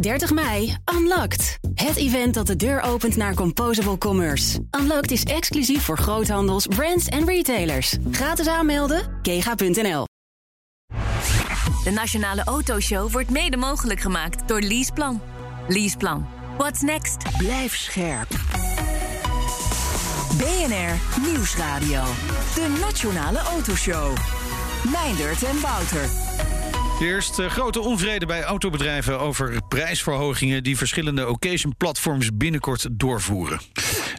30 mei, Unlocked. Het event dat de deur opent naar Composable Commerce. Unlocked is exclusief voor groothandels, brands en retailers. Gratis aanmelden, kega.nl. De Nationale Autoshow wordt mede mogelijk gemaakt door Leaseplan. Leaseplan. What's next? Blijf scherp. BNR Nieuwsradio. De Nationale Autoshow. Meindert en Wouter. Eerst uh, grote onvrede bij autobedrijven over prijsverhogingen die verschillende occasion platforms binnenkort doorvoeren.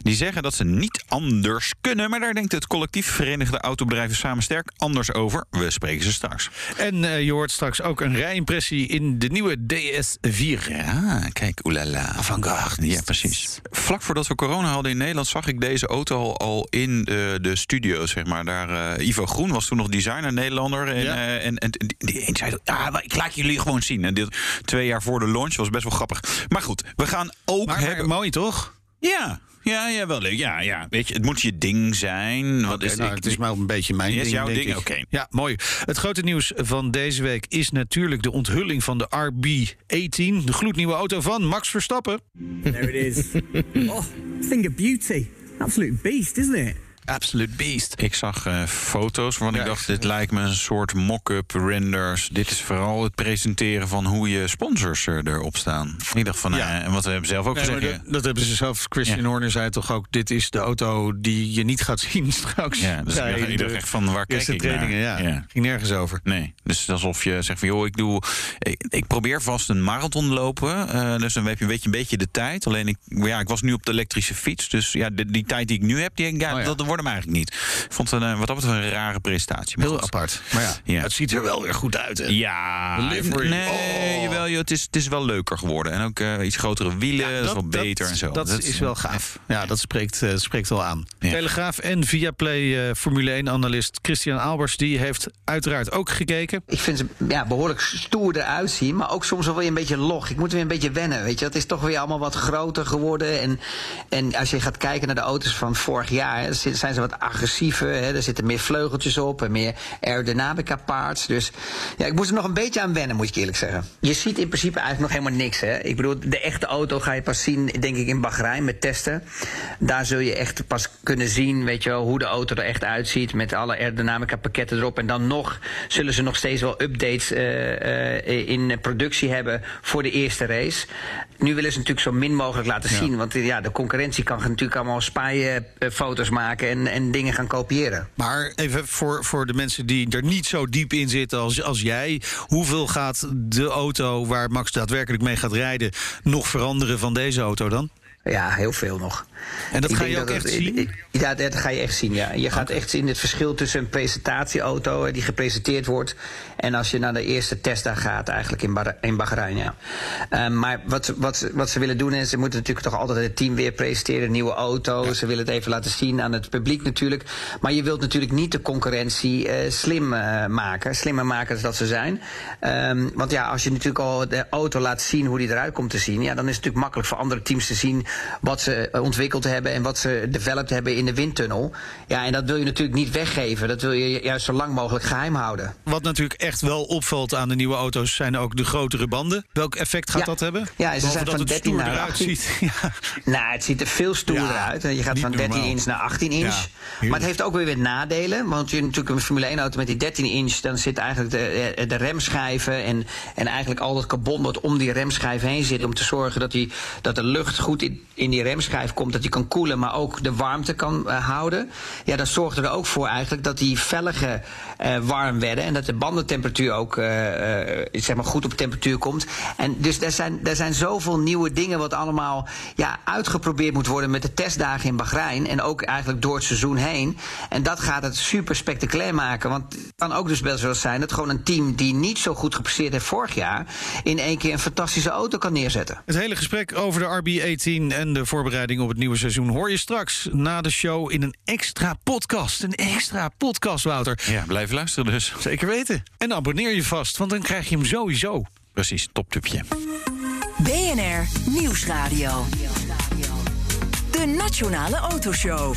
Die zeggen dat ze niet anders kunnen, maar daar denkt het collectief Verenigde Autobedrijven Samen Sterk anders over. We spreken ze straks. En uh, je hoort straks ook een rijimpressie in de nieuwe DS4. Ja, kijk, oelala. Avant-garde. Ja, precies. Vlak voordat we corona hadden in Nederland zag ik deze auto al, in de, de studio, zeg maar. Daar, uh, Ivo Groen was toen nog designer, Nederlander. En, Ja. en, en die, die zei, ja, maar ik laat jullie gewoon zien. En dit twee jaar voor de launch was best wel grappig. Maar goed, we gaan ook Maar, hebben... maar mooi toch? Ja, ja, ja, wel leuk. Ja, ja. Weet je, het moet je ding zijn. Wat is nou, ik- het is maar een beetje mijn Is ding, jouw denk ding? ik. Oké. Ja, mooi. Het grote nieuws van deze week is natuurlijk de onthulling van de RB18, de gloednieuwe auto van Max Verstappen. There it is. oh, thing of beauty. Absolute beast, isn't it? Absolute beast. Ik zag eh, foto's waarvan Ja, ik dacht, dit lijkt me een soort mock-up renders. Dit is vooral het presenteren van hoe je sponsors erop staan. Ik dacht van, Ja. en wat we hebben zelf ook Nee, gezegd. dat, dat hebben ze zelf. Christian. Horner zei toch ook: dit is de auto die je niet gaat zien straks. Ja, dus ik dacht- echt van, waar kijk ik naar? ja. Ja. Ging nergens over. Nee, dus alsof je zegt van joh, ik doe. Ik, ik probeer vast een marathon lopen. eh, dus dan heb je een beetje, een beetje de tijd. Alleen ik, ja, ik was nu op de elektrische fiets. Dus ja, de- die tijd die ik nu heb, die, ja, Oh dat wordt hem eigenlijk niet. Ik vond het een, eh, wat dat betreft een rare prestatie. Maar Heel goed. apart. Maar ja, Ja. het ziet er wel weer goed uit. Hè? Ja, De livery. nee, Oh. jawel, joh, het, is, het is wel leuker geworden. En ook eh, iets grotere wielen, dat, is wel beter en zo. Dat, is wel gaaf. Ja, dat spreekt, eh, spreekt wel aan. Ja. Telegraaf en Viaplay eh, Formule 1-analyst Christian Albers... die heeft uiteraard ook gekeken. Ik vind ze ja, behoorlijk stoer eruit zien, maar ook soms wel weer een beetje log. Ik moet weer een beetje wennen, weet je. Het is toch weer allemaal wat groter geworden. En, en als je gaat kijken naar de auto's van vorig jaar, hè, zi- zijn ze wat agressiever. Hè. Er zitten meer vleugeltjes op en meer aerodynamica parts. Dus ja, ik moest er nog een beetje aan wennen, moet ik eerlijk zeggen. Je ziet in principe eigenlijk nog helemaal niks, hè. Ik bedoel, de echte auto ga je pas zien, denk ik, in Bahrein met testen. Daar zul je echt pas kunnen zien, weet je wel, hoe de auto er echt uitziet. Met alle aerodynamica pakketten erop. En dan nog zullen ze nog steeds wel updates eh, eh, in productie hebben voor de eerste race. Nu willen ze natuurlijk zo min mogelijk laten zien. Want eh, ja, de concurrentie kan natuurlijk allemaal spy-foto's maken en, en dingen gaan kopiëren. Maar even voor, voor de mensen die er niet zo diep in zitten als, als jij... hoeveel gaat de auto waar Max daadwerkelijk mee gaat rijden... nog veranderen van deze auto dan? Ja, heel veel nog. En dat Ik ga je ook dat echt zien? Ja, dat ga je echt zien. Ja. Je gaat echt zien het verschil tussen een presentatieauto eh, die gepresenteerd wordt. En als je naar de eerste testdag gaat, eigenlijk in, in Bahrein. Ja. Ehm, maar wat, ze- wat, wat ze willen doen, is ze moeten natuurlijk toch altijd het team weer presenteren, een nieuwe auto. Ze willen het even laten zien aan het publiek natuurlijk. Maar je wilt natuurlijk niet de concurrentie eh, slim eh, maken, slimmer maken dan dat ze zijn. Ehm, want ja, als je natuurlijk al de auto laat zien hoe die eruit komt te zien, ja, dan is het natuurlijk makkelijk voor andere teams te zien wat ze eh, ontwikkeld hebben en wat ze developed hebben in de windtunnel. Ja, en dat wil je natuurlijk niet weggeven. Dat wil je juist zo lang mogelijk geheim houden. Wat natuurlijk echt wel opvalt aan de nieuwe auto's... zijn ook de grotere banden. Welk effect gaat Ja. dat hebben? Ja, ze Behalve zijn dat van het 13 stoer naar eruit 18. ziet. Ja. Nou, het ziet er veel stoerder Ja, uit. Je gaat van 13 normaal. inch naar 18 inch. Maar het heeft ook weer weer nadelen. Want je natuurlijk een Formule 1 auto met die 13 inch... dan zit eigenlijk de, eh, de remschijven en, en eigenlijk al dat carbon... wat om die remschijf heen zit... om te zorgen dat, die, dat de lucht goed in, in die remschijf komt... dat die kan koelen, maar ook de warmte kan eh, houden. Ja, dat zorgde er ook voor eigenlijk dat die velgen eh, warm werden... en dat de bandentemperatuur ook eh, eh, zeg maar goed op temperatuur komt. En dus er zijn, er zijn zoveel nieuwe dingen... wat allemaal ja, uitgeprobeerd moet worden met de testdagen in Bahrein... en ook eigenlijk door het seizoen heen. En dat gaat het super spectaculair maken. Want het kan ook dus best wel zijn dat gewoon een team... die niet zo goed gepresteerd heeft vorig jaar... in één keer een fantastische auto kan neerzetten. Het hele gesprek over de RB18 en de voorbereiding op het nieuwe seizoen... hoor je straks na de show in een extra podcast. Een extra podcast, Wouter. Ja, blijf luisteren dus. Zeker weten. En abonneer je vast, want dan krijg je hem sowieso. Precies, toptipje. BNR Nieuwsradio. De Nationale Autoshow.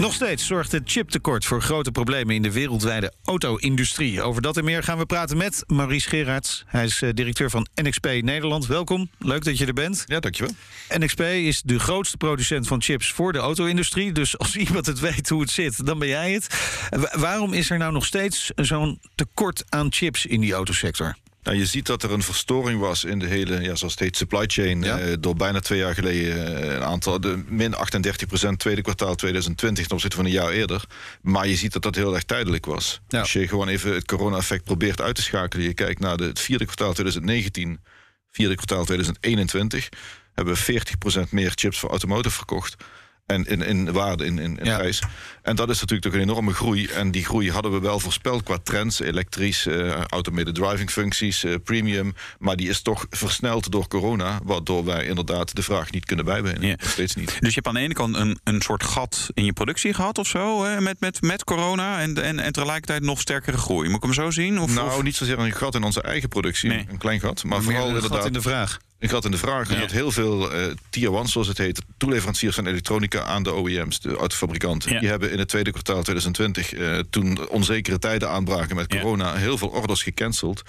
Nog steeds zorgt het chiptekort voor grote problemen in de wereldwijde auto-industrie. Over dat en meer gaan we praten met Maurice Gerards. Hij is eh, directeur van NXP Nederland. Welkom, leuk dat je er bent. Ja, dankjewel. NXP is de grootste producent van chips voor de auto-industrie. Dus als iemand het weet hoe het zit, dan ben jij het. Wa- waarom is er nou nog steeds zo'n tekort aan chips in die autosector? Nou, je ziet dat er een verstoring was in de hele, ja, zoals het heet, supply chain. Ja. eh, door bijna twee jaar geleden eh, een aantal, de min 38% tweede kwartaal 2020 ten opzichte van een jaar eerder. Maar je ziet dat dat heel erg tijdelijk was. Ja. Als je gewoon even het corona-effect probeert uit te schakelen. Je kijkt naar de, het vierde kwartaal 2019, vierde kwartaal 2021. Hebben we 40% meer chips voor automotive verkocht. En in, in waarde, in, in, in Ja. prijs. En dat is natuurlijk toch een enorme groei. En die groei hadden we wel voorspeld qua trends. Elektrisch, eh automated driving functies, eh, premium. Maar die is toch versneld door corona. Waardoor wij inderdaad de vraag niet kunnen bijbenen. Ja. Nog steeds niet. Dus je hebt aan de ene kant een, een soort gat in je productie gehad of zo, hè, met, met, met corona. En, en, en tegelijkertijd nog sterkere groei. Moet ik hem zo zien? Of, nou, of- niet zozeer een gat in onze eigen productie. Nee. Een klein gat. Maar Meer vooral inderdaad in de vraag. Een gat in de vraag. Ja. Dat heel veel eh tier 1, zoals het heet, toeleveranciers van elektronica aan de OEM's, de autofabrikanten. Ja. Die hebben in het tweede kwartaal 2020, eh, toen onzekere tijden aanbraken met Ja. corona, heel veel orders gecanceld.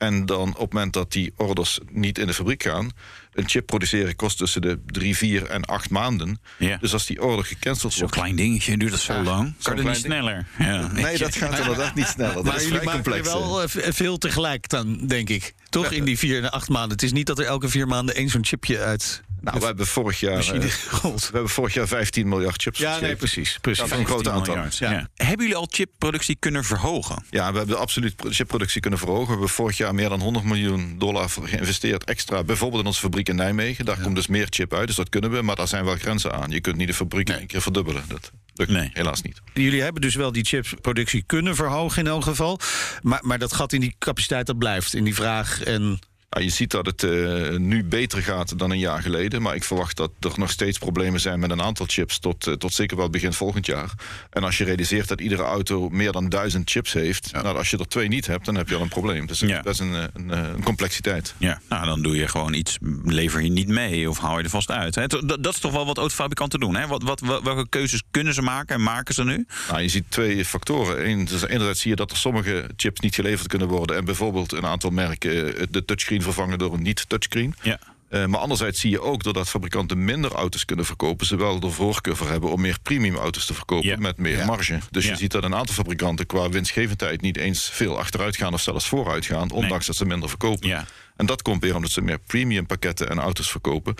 En dan op het moment dat die orders niet in de fabriek gaan, een chip produceren kost tussen de drie, vier en acht maanden. Ja. Dus als die order gecanceld Zo'n wordt. klein dingetje, duurt dat zo Ja, lang? zo'n Kan het niet sneller? Ja. Nee, dat gaat inderdaad niet sneller. Dat Maar is jullie vrij maken er complex. wel eh. veel tegelijk dan, denk ik. Toch in die vier en acht maanden. Het is niet dat er elke vier maanden één zo'n chipje uit Nou, we hebben vorig jaar, machine eh, we hebben vorig jaar 15 miljard chips Ja, nee, precies. precies. Dat is een groot 15 aantal. miljard, Ja. ja. Hebben jullie al chipproductie kunnen verhogen? Ja, we hebben absoluut pro- chipproductie kunnen verhogen. We hebben vorig jaar meer dan 100 miljoen dollar geïnvesteerd extra. Bijvoorbeeld in onze fabriek in Nijmegen. Daar komt dus meer chip uit, dus dat kunnen we. Maar daar zijn wel grenzen aan. Je kunt niet de fabriek één keer verdubbelen. Dat lukt Nee. helaas niet. Jullie hebben dus wel die chipsproductie kunnen verhogen in elk geval. Maar, maar dat gat in die capaciteit, dat blijft. In die vraag en... Nou, je ziet dat het eh, nu beter gaat dan een jaar geleden. Maar ik verwacht dat er nog steeds problemen zijn met een aantal chips. Tot, eh, tot zeker wel begin volgend jaar. En als je realiseert dat iedere auto meer dan duizend chips heeft. Nou, als je er twee niet hebt, dan heb je al een probleem. Dus Ja. dat is een, eh, een, eh, een complexiteit. Ja, nou dan doe je gewoon iets, lever je niet mee of hou je er vast uit. Hè? Dat, dat is toch wel wat autofabrikanten doen. Hè? Wat, wat, wel- welke keuzes kunnen ze maken en maken ze nu? Nou, je ziet twee factoren. Eén, dus enerzijds zie je dat er sommige chips niet geleverd kunnen worden. En bijvoorbeeld een aantal merken eh, de touchscreen vervangen door een niet-touchscreen. Ja. Eh, maar anderzijds zie je ook doordat fabrikanten minder auto's kunnen verkopen, ze wel de voorkeur voor hebben om meer premium auto's te verkopen met meer marge. Dus je ziet dat een aantal fabrikanten qua winstgevendheid niet eens veel achteruit gaan of zelfs vooruit gaan, ondanks dat ze minder verkopen. Ja. En dat komt weer omdat ze meer premium pakketten en auto's verkopen,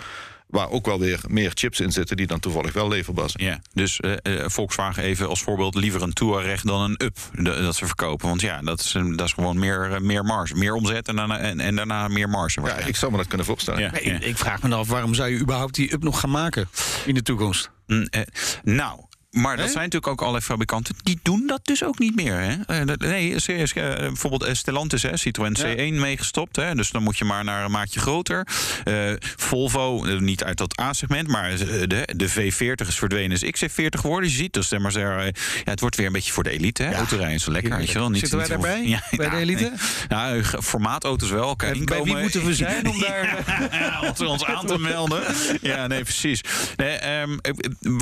waar ook wel weer meer chips in zitten die dan toevallig wel leverbaar zijn. Ja, dus eh, eh, Volkswagen even als voorbeeld liever een Touareg dan een Up de- dat ze verkopen. Want ja, dat is, dat is gewoon meer, eh, meer marge. Meer omzet en daarna, en, en daarna meer marge. Ja, ik zou me dat kunnen voorstellen. Ja, Maar ja. ik, ik vraag me af, waarom zou je überhaupt die up nog gaan maken in de toekomst? Mm, eh, nou, maar dat zijn natuurlijk ook allerlei fabrikanten. Die doen dat dus ook niet meer. Hè? Eh, nee, serieus. bijvoorbeeld eh, Stellantis, hè, Citroën Ja. C1 meegestopt. Hè? Dus dan moet je maar naar een maatje groter. Eh, Volvo, niet uit dat A-segment, maar de, de V40 is verdwenen. Is XC40 geworden. Je ziet dus, zeg maar, zeggen, ja, het wordt weer een beetje voor de elite. Hè? Autorijden is lekker. Weet je wel? Niet, Zitten wij daarbij? Bij de elite? nee. Nou, formaatauto's wel. Kan En bij inkomen. wie moeten we zijn om daar... Ja, ons aan te melden. Ja, nee, precies. Nee, ehm, eh,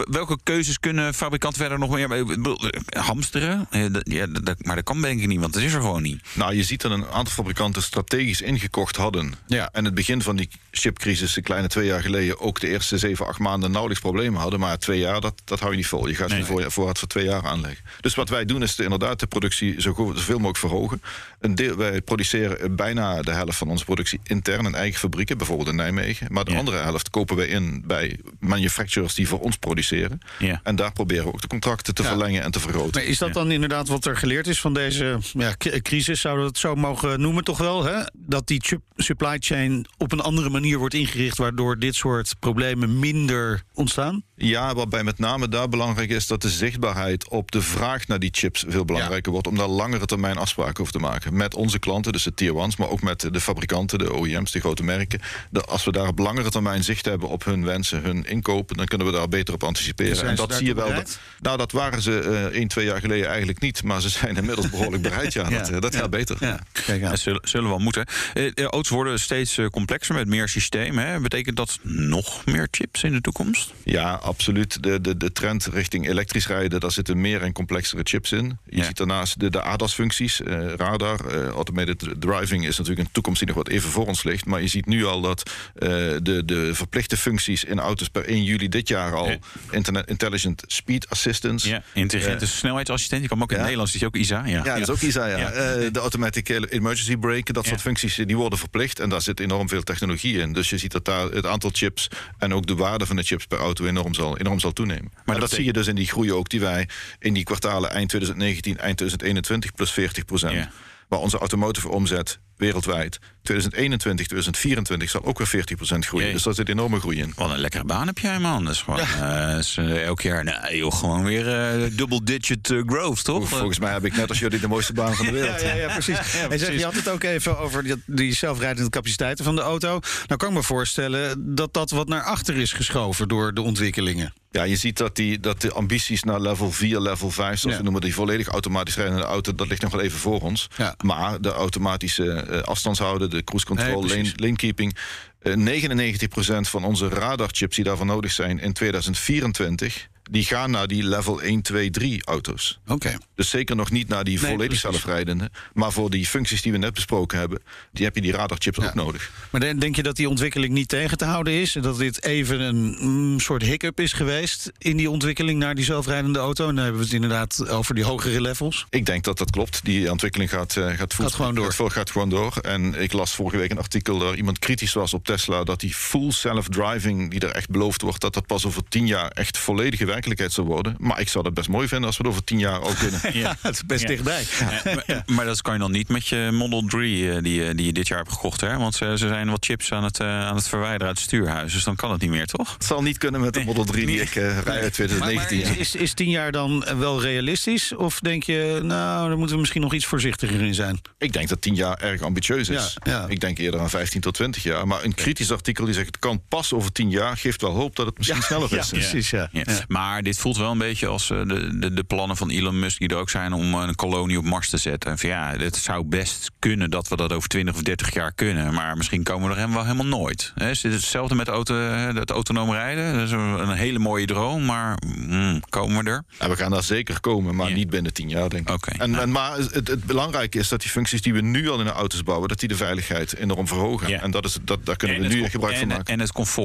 welke keuzes kunnen fabrikanten verder nog meer? Eh, Hamsteren? Eh, Ja, maar dat kan denk ik niet, want dat is er gewoon niet. Nou, je ziet dat een aantal fabrikanten strategisch ingekocht hadden. Ja. En het begin van die chipcrisis, een kleine twee jaar geleden, ook de eerste zeven, acht maanden nauwelijks problemen hadden. Maar twee jaar, dat, dat hou je niet vol. Je gaat Nee. voor, voorraad voor twee jaar aanleggen. Dus wat wij doen is de, inderdaad de productie zo goed, zoveel mogelijk verhogen. Een deel, wij produceren bijna de helft van onze productie intern in eigen fabrieken, bijvoorbeeld in Nijmegen. Maar de Ja. andere helft kopen wij in bij manufacturers die voor ons produceren. Ja. En daar proberen we ook de contracten te Ja. verlengen en te vergroten. Maar is dat dan inderdaad wat er geleerd is van deze ja, crisis, zouden we het zo mogen noemen toch wel? Hè? Dat die chip supply chain op een andere manier wordt ingericht, waardoor dit soort problemen minder ontstaan? Ja, waarbij met name daar belangrijk is dat de zichtbaarheid op de vraag naar die chips veel belangrijker wordt. Om daar langere termijn afspraken over te maken. Met onze klanten, dus de tier ones, maar ook met de fabrikanten, de OEM's, de grote merken. De- als we daar op langere termijn zicht hebben op hun wensen, hun inkopen, dan kunnen we daar beter op anticiperen. Zijn En dat zie je wel Nou, dat waren ze eh 1, 2 jaar geleden eigenlijk niet. Maar ze zijn inmiddels behoorlijk bereid. Ja, dat, eh, dat gaat beter. Ja, kijk aan. Dat zullen, zullen wel moeten. Eh, de auto's worden steeds complexer met meer systemen. Hè. Betekent dat nog meer chips in de toekomst? Ja, absoluut. De, de, de trend richting elektrisch rijden, daar zitten meer en complexere chips in. Je Ja. ziet daarnaast de, de ADAS-functies, eh, radar, eh, automated driving is natuurlijk een toekomst die nog wat even voor ons ligt. Maar je ziet nu al dat eh, de, de verplichte functies in auto's per 1 juli dit jaar al Ja. Internet Intelligent Speed Assistance. Ja, intelligente snelheidsassistent. Die kwam ook in het Nederlands. Die is ook ISA. Ja, Ja, dat is ook ISA, ja. Ja. Eh, de automatic emergency brake, dat soort functies, eh, die worden verplicht. En daar zit enorm veel technologie in. Dus je ziet dat daar het aantal chips en ook de waarde van de chips per auto enorm zal, enorm zal toenemen. Maar dat, dat zie je dus in die groei ook die wij in die kwartalen eind 2019, eind 2021 plus 40 procent. Waar onze automotive omzet wereldwijd 2021, 2024 zal ook weer 40 procent groeien. Jee. Dus daar zit enorme groei in. Wat een lekkere baan heb jij, man. Dat is gewoon eh, is, eh, elk jaar, nee, joh, gewoon weer eh, double-digit growth, toch? Volgens mij heb ik net als jullie de mooiste baan van de wereld. Ja, ja, ja, precies. Hij zegt, je had het ook even over die, die zelfrijdende capaciteiten van de auto. Nou kan ik me voorstellen dat dat wat naar achter is geschoven door de ontwikkelingen. Ja, je ziet dat, die, dat de ambities naar level 4, level 5, zoals we noemen, die volledig automatisch rijdende auto, dat ligt nog wel even voor ons. Maar de automatische afstandshouden, de cruise control, Nee, lane, keeping. eh, 99% van onze radarchips die daarvoor nodig zijn in 2024, die gaan naar die level 1, 2, 3 auto's. Oké. Dus zeker nog niet naar die Nee, volledig precies. zelfrijdende. Maar voor die functies die we net besproken hebben, die heb je die radarchips Ja. ook nodig. Maar de- denk je dat die ontwikkeling niet tegen te houden is? En dat dit even een mm, soort hiccup is geweest in die ontwikkeling naar die zelfrijdende auto? En dan hebben we het inderdaad over die hogere levels. Ik denk dat dat klopt. Die ontwikkeling gaat, eh, gaat, voet- Gaat gewoon door. Gaat, gaat gewoon door. En ik las vorige week een artikel waar iemand kritisch was op Tesla. Dat die full self-driving, die er echt beloofd wordt, dat dat pas over tien jaar echt volledige werkelijkheid zal worden. Maar ik zou dat best mooi vinden als we het over tien jaar al kunnen. Ja, het is best Ja. dichtbij. Eh, maar, maar dat kan je dan niet met je Model 3 eh, die, je- die je dit jaar hebt gekocht, hè? Want ze, ze zijn wat chips aan het, eh, aan het verwijderen uit het stuurhuis. Dus dan kan het niet meer, toch? Het zal niet kunnen met de Model 3 die ik eh, rij uit Maar, maar 2019. is, is, tien jaar dan wel realistisch? Of denk je, nou, daar moeten we misschien nog iets voorzichtiger in zijn? Ik denk dat 10 jaar erg ambitieus is. Ja, ja. Ik denk eerder aan 15 tot 20 jaar. Maar een kritisch artikel die zegt het kan pas over 10 jaar, geeft wel hoop dat het misschien sneller ja, is. precies. Ja. Ja. Ja. Maar dit voelt wel een beetje als eh, de, de, de plannen van Elon Musk... die er ook zijn om een kolonie op Mars te zetten. En van, ja, het zou best kunnen dat we dat over 20 of 30 jaar kunnen. Maar misschien komen we er helemaal, helemaal nooit. Is dit hetzelfde met auto, eh, het autonoom rijden? Dat is een, hele mooie droom, maar mm, komen we er? En we gaan daar zeker komen, maar Ja. niet binnen 10 jaar, denk ik. Oké. En, Nou. en, maar het, het belangrijke is dat die functies die we nu al in de auto's bouwen, dat die de veiligheid enorm verhogen. Ja. En dat is, dat, daar kunnen En we het nu gebruik van en, maken. En het comfort.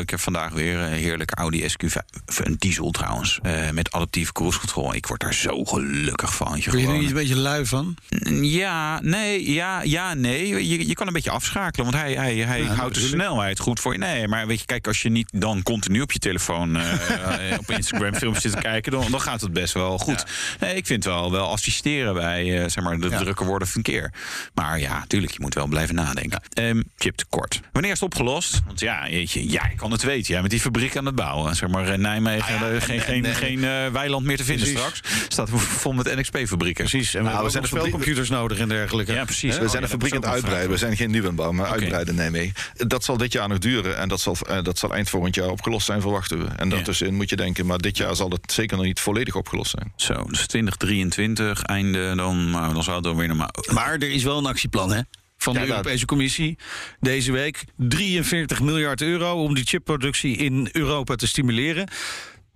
Ik heb vandaag weer een heerlijke Audi SQ5. Een diesel trouwens. eh, met adaptieve cruise control. Ik word daar zo gelukkig van. Je je er niet een beetje lui van? Ja, nee, ja, ja, nee. Je, je kan een beetje afschakelen, want hij, hij, hij Ja, houdt de snelheid goed voor je. Nee, maar weet je, kijk, als je niet dan continu op je telefoon eh, eh, op Instagram filmpjes zit te kijken, dan, dan gaat het best wel goed. Nee, ik vind wel, wel assisteren bij eh, zeg maar, de Ja. drukke woorden verkeer. Maar ja, tuurlijk, je moet wel blijven nadenken. Ehm, chiptekort. Wanneer is het opgelost? Want ja, jeetje, ja, ik kan het weten. Ja, met die fabriek aan het bouwen. Zeg maar, in Nijmegen, Ah geen, en- geen, en- geen eh, weiland meer te vinden Precies. straks. Staat vol met NXP-fabrieken. Precies. En we Nou, hebben we zijn fabriek- spelcomputers nodig en dergelijke. Ja, precies. We Oh, zijn ja, een fabriek aan het uitbreiden. We zijn geen nieuwbouw, maar uitbreiden Nijmegen. Dat zal dit jaar nog duren en dat zal, eh, dat zal eind volgend jaar opgelost zijn, verwachten we. En Ja. daartussenin moet je denken, maar dit jaar zal het zeker nog niet volledig opgelost zijn. Zo, dus 2023, einde, dan, nou, dan zou het dan weer normaal. Maar er is wel een actieplan, hè? Van de Ja, Europese Commissie deze week 43 miljard euro om die chipproductie in Europa te stimuleren.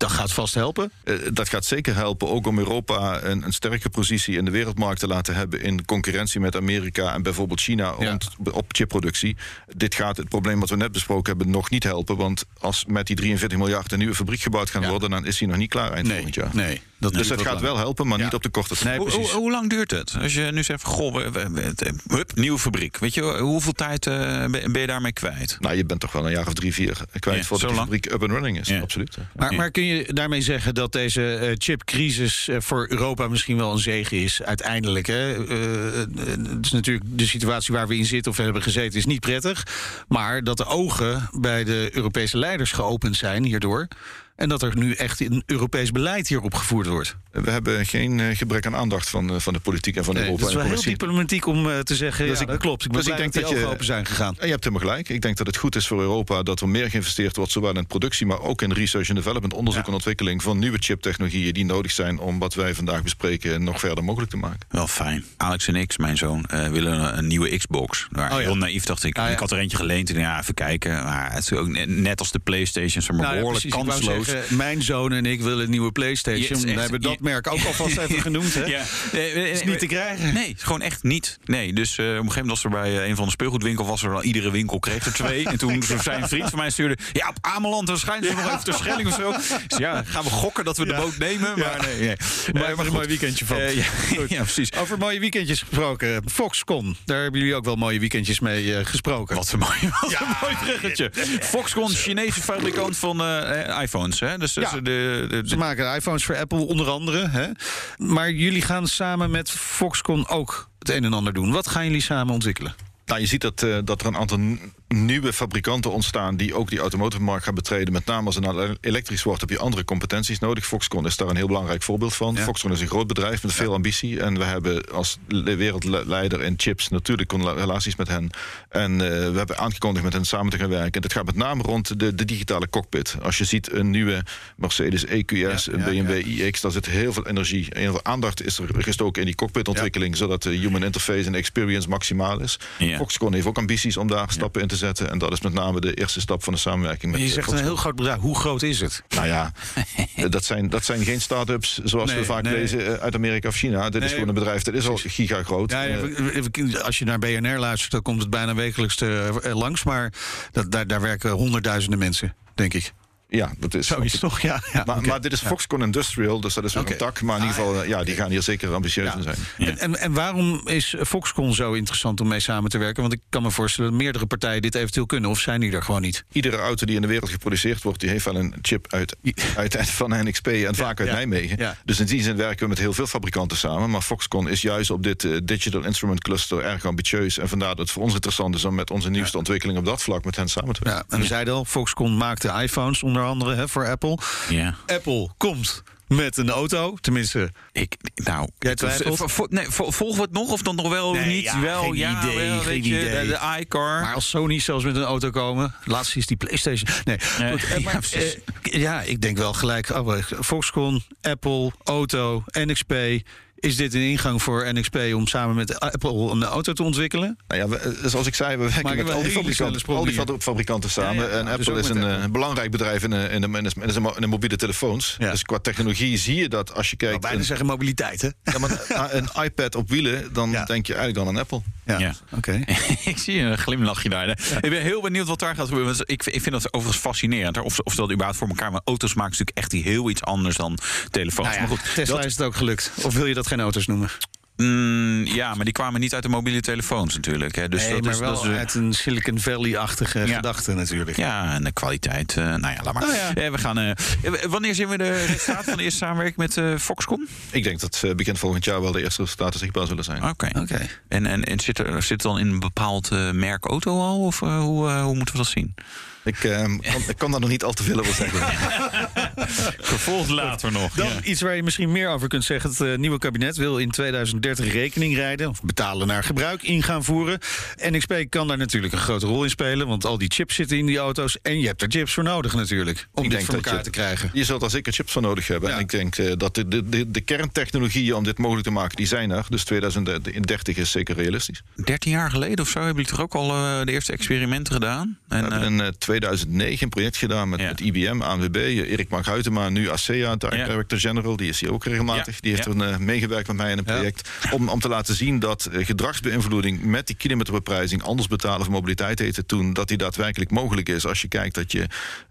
Dat gaat vast helpen. Eh, dat gaat zeker helpen, ook om Europa een, een sterke positie in de wereldmarkt te laten hebben in concurrentie met Amerika en bijvoorbeeld China Ja. op chipproductie. Dit gaat het probleem wat we net besproken hebben nog niet helpen, want als met die 43 miljard een nieuwe fabriek gebouwd gaan Ja. worden, dan is die nog niet klaar eind volgend jaar. nee. Dat Dus wat gaat wel helpen, maar Ja. niet op de korte termijn. Nee, Hoe, hoe, precies. hoe lang duurt het? Als je nu zegt, goh, we, we- we- hup, nieuwe fabriek. Weet je, hoeveel tijd eh, ben ben je daarmee kwijt? Nou, je bent toch wel een jaar of drie, vier kwijt Ja, voordat lang? fabriek up and running is. Ja. Absoluut. Maar, Ja. maar kun je daarmee zeggen dat deze eh, chipcrisis eh, voor Europa misschien wel een zegen is uiteindelijk? Hè? Het is natuurlijk de situatie waar we in zitten of hebben gezeten is niet prettig. Maar dat de ogen bij de Europese leiders geopend zijn hierdoor. En dat er nu echt een Europees beleid hierop gevoerd wordt. We hebben geen eh, gebrek aan aandacht van, eh, van de politiek en van Nee, Europa. dat is wel de heel diplomatiek om eh, te zeggen, Dus ja, ik- dat klopt. Ik ben dus ik denk dat dat je- open zijn gegaan. En je hebt helemaal gelijk. Ik denk dat het goed is voor Europa dat er meer geïnvesteerd wordt, zowel in productie, maar ook in research en development, onderzoek en ontwikkeling van nieuwe chiptechnologieën die nodig zijn om wat wij vandaag bespreken nog verder mogelijk te maken. Wel fijn. Alex en ik, mijn zoon, eh, willen een, nieuwe Xbox. Maar Oh ja. heel naïef dacht ik. Ah, ja. Ik had er eentje geleend en ja, even kijken. Maar het is ook net, als de PlayStation, zeg maar Nou ja, behoorlijk kansloos. zeggen, mijn zoon en ik willen een nieuwe PlayStation. Het is We hebben dat. Merk ook alvast even genoemd. Hè? Ja. Is niet te krijgen. Nee, gewoon echt niet. Nee, dus eh, op een gegeven moment was er bij eh, een van de speelgoedwinkel was er dan iedere winkel kreeg er twee. en toen zei een vriend van mij stuurde, ja op Ameland waarschijnlijk ze nog even ter Schelling of zo. Dus ja, gaan we gokken dat we de boot nemen, maar nee. nee. Maar een mooi weekendje van. Eh, ja, precies. Over mooie weekendjes gesproken. Foxconn, daar hebben jullie ook wel mooie weekendjes mee gesproken. Wat een mooi, wat een mooi bruggetje. Foxconn, Chinese fabrikant van iPhones. Hè? Dus, dus de, de- Ze maken iPhones voor Apple onder andere. Hè? Maar jullie gaan samen met Foxconn ook het een en ander doen. Wat gaan jullie samen ontwikkelen? Nou, je ziet dat, eh, dat er een aantal nieuwe fabrikanten ontstaan die ook die automotive markt gaan betreden. Met name als het nou elektrisch wordt, heb je andere competenties nodig. Foxconn is daar een heel belangrijk voorbeeld van. Ja. Foxconn is een groot bedrijf met veel ambitie. En we hebben als le- wereldleider in chips natuurlijk relaties met hen. En eh, we hebben aangekondigd met hen samen te gaan werken. En dat gaat met name rond de, de digitale cockpit. Als je ziet een nieuwe Mercedes EQS, Ja, een BMW iX, daar zit heel veel energie en heel veel aandacht is er gestoken in die cockpitontwikkeling. Zodat de human interface en experience maximaal is. Foxconn heeft ook ambities om daar stappen in te zetten. En dat is met name de eerste stap van de samenwerking. Met Je eh, zegt een heel groot bedrijf. Hoe groot is het? Nou ja, eh, dat zijn, dat zijn geen start-ups zoals Nee, we vaak nee. lezen eh, uit Amerika of China. Dit is gewoon een bedrijf dat is al giga groot. Ja, we- als je naar BNR luistert, dan komt het bijna wekelijks eh, langs. Maar dat, daar, daar werken honderdduizenden mensen, denk ik. Ja, dat is. Zoiets toch? Ja, ja Maar, maar dit is Foxconn Industrial, dus dat is Oké. een tak. Maar in ieder geval, eh, ja, die gaan hier zeker ambitieus in zijn. En, en, en waarom is Foxconn zo interessant om mee samen te werken? Want ik kan me voorstellen dat meerdere partijen dit eventueel kunnen. Of zijn die er gewoon niet? Iedere auto die in de wereld geproduceerd wordt, die heeft wel een chip uit, uit, uit van NXP en vaak uit Nijmegen. Dus in die zin werken we met heel veel fabrikanten samen. Maar Foxconn is juist op dit eh, Digital Instrument Cluster erg ambitieus. En vandaar dat het voor ons interessant is om met onze nieuwste ontwikkeling op dat vlak met hen samen te werken. Ja, en we zeiden al, Foxconn maakt de iPhones onder andere hè, voor Apple. Ja. Apple komt met een auto, tenminste. Ik, nou, Jij twijfelt? vo- nee, vo- volgen we het nog of dan nog wel Nee, niet? ja, wel, geen ja, idee, wel, geen weet je, idee. De, iCar. Maar als Sony zelfs met een auto komen, laatst is die PlayStation. Nee, Nee, goed, eh, ja, maar, precies. eh, ja, ik denk wel gelijk. Oh, Foxconn, Apple, Auto, NXP. Is dit een ingang voor NXP om samen met Apple een auto te ontwikkelen? Nou ja, we- eh, zoals ik zei, we werken Maken met wel al die, fabrikanten, al die fabrikanten samen. Ja, ja, en dus Apple is een Apple. eh, belangrijk bedrijf in de, in, de, in, de, in de- mobiele telefoons. Ja. Dus qua technologie zie je dat als je kijkt... wou bijna een- zeggen mobiliteit, hè? ja, maar een, iPad op wielen, dan Ja. denk je eigenlijk dan aan Apple. Ja. oké. ik zie een glimlachje daar. Ik ben heel benieuwd wat daar gaat gebeuren. Want Ik, ik vind dat overigens fascinerend. Of, of dat überhaupt voor elkaar. Maar auto's maken natuurlijk echt die heel iets anders dan telefoons. Nou ja, maar goed, Tesla dat- is het ook gelukt. Of wil je dat geen auto's noemen? Mm, ja, maar die kwamen niet uit de mobiele telefoons natuurlijk. Hè. Dus nee, dat maar is, wel dat is, eh, uit een Silicon Valley-achtige Ja. gedachte natuurlijk. Ja, en de kwaliteit. eh, nou ja, laat maar. Nou ja. Eh, we gaan, eh, wanneer zien we de resultaten van de eerste samenwerking met eh, Foxconn? Ik denk dat eh, begin volgend jaar wel de eerste resultaten zichtbaar zullen zijn. Oké. Oké. En, en, en zit, er, zit het dan in een bepaald eh, merk auto al? Of hoe, eh, hoe moeten we dat zien? Ik, eh, kan, ik kan daar nog niet al te veel over zeggen. Vervolgd later nog. Dan iets waar je misschien meer over kunt zeggen. Het eh, nieuwe kabinet wil in 2030 rekening rijden. Of betalen naar gebruik in gaan voeren. NXP kan daar natuurlijk een grote rol in spelen. Want al die chips zitten in die auto's. En je hebt er chips voor nodig natuurlijk. Om Ik dit denk voor elkaar je- te krijgen. Je zult daar zeker chips voor nodig hebben. Ja. En ik denk eh, dat de, de, de, de kerntechnologieën om dit mogelijk te maken, die zijn er. Dus 2030 is zeker realistisch. 13 jaar geleden of zo hebben jullie toch ook al eh, de eerste experimenten gedaan? We En, hebben eh, in eh, 2009 een project gedaan met, IBM, ANWB, Erik Mark Huytema, nu ASEA. Director General. Die is hier ook regelmatig. Die heeft er eh, meegewerkt met mij in een project. Om, om te laten zien dat eh, gedragsbeïnvloeding met die kilometerbeprijzing anders betalen voor mobiliteit heette toen. Dat die daadwerkelijk mogelijk is als je kijkt dat je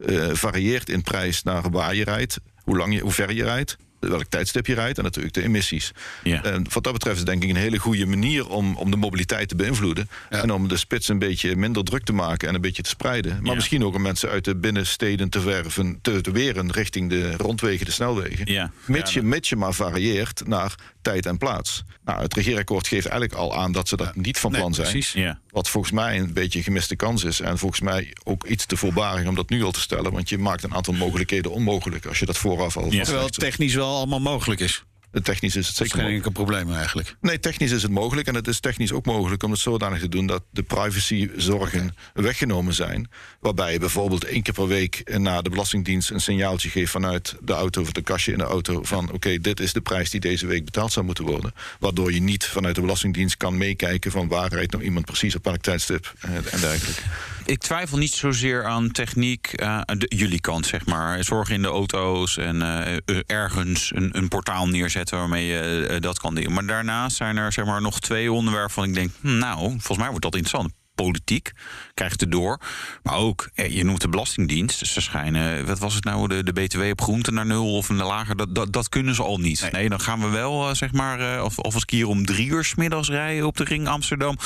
eh, varieert in prijs naar waar je rijdt, hoe, lang je, hoe ver je rijdt. Welk tijdstip je rijdt en natuurlijk de emissies. Ja. En wat dat betreft is denk ik een hele goede manier om, om de mobiliteit te beïnvloeden. Ja. En om de spits een beetje minder druk te maken en een beetje te spreiden. Maar Ja. misschien ook om mensen uit de binnensteden te werven, te, te weren richting de rondwegen, de snelwegen. Ja. Mits, je, mits je maar varieert naar tijd en plaats. Nou, het regeerakkoord geeft eigenlijk al aan dat ze dat niet van Nee, plan zijn. precies. ja. Wat volgens mij een beetje een gemiste kans is. En volgens mij ook iets te voorbarig om dat nu al te stellen. Want je maakt een aantal mogelijkheden onmogelijk als je dat vooraf al Ja. Terwijl het technisch wel allemaal mogelijk is. Technisch is het zeker geen enkel probleem eigenlijk. Nee, technisch is het mogelijk. En het is technisch ook mogelijk om het zodanig te doen dat de privacyzorgen weggenomen zijn. Waarbij je bijvoorbeeld één keer per week naar de Belastingdienst een signaaltje geeft vanuit de auto of het kastje in de auto. Van oké, dit is de prijs die deze week betaald zou moeten worden. Waardoor je niet vanuit de Belastingdienst kan meekijken van waar rijdt nou iemand precies op welk tijdstip en, en dergelijke. Ik twijfel niet zozeer aan techniek, aan de, jullie kant zeg maar. Zorg in de auto's en eh, eh, ergens een, een portaal neerzetten waarmee je dat kan doen. Maar daarnaast zijn er zeg maar nog twee onderwerpen van ik denk, hm, nou, volgens mij wordt dat interessant. Politiek krijgt het door. Maar ook, eh, je noemt de Belastingdienst. Dus ze schijnen, wat was het nou, de, de BTW op groenten naar nul of een lager. Dat, dat, dat kunnen ze al niet. Nee, dan gaan we wel, eh, zeg maar, eh, of, of als ik hier om drie uur 's middags rijden op de ring Amsterdam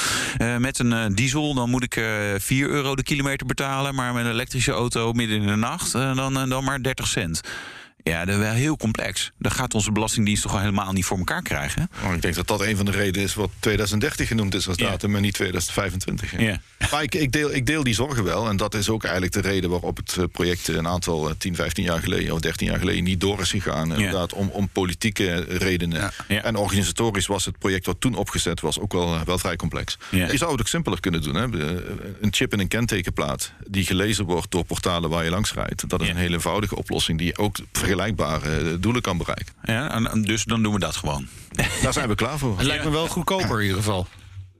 met een diesel, dan moet ik eh 4 euro de kilometer betalen. Maar met een elektrische auto midden in de nacht, dan, dan maar 30 cent. Ja, dat is wel heel complex. Dat gaat onze Belastingdienst toch helemaal niet voor elkaar krijgen. Maar ik denk dat dat een van de redenen is wat 2030 genoemd is als Ja. datum, maar niet 2025. hè. Ja. Maar ik, ik, deel, ik deel die zorgen wel. En dat is ook eigenlijk de reden waarop het eh, project een aantal eh, 10, 15 jaar geleden of 13 jaar geleden niet door is gegaan. Inderdaad, om, om politieke redenen. En organisatorisch was het project wat toen opgezet was ook wel, eh, wel vrij complex. Je zou het ook simpeler kunnen doen. Hè? Een chip in een kentekenplaat die gelezen wordt door portalen waar je langs rijdt. Dat is een hele eenvoudige oplossing die ook vergelijkbare eh, doelen kan bereiken. Ja, en- en dus dan doen we dat gewoon. Daar zijn we klaar voor. Het lijkt me wel goedkoper in ieder geval.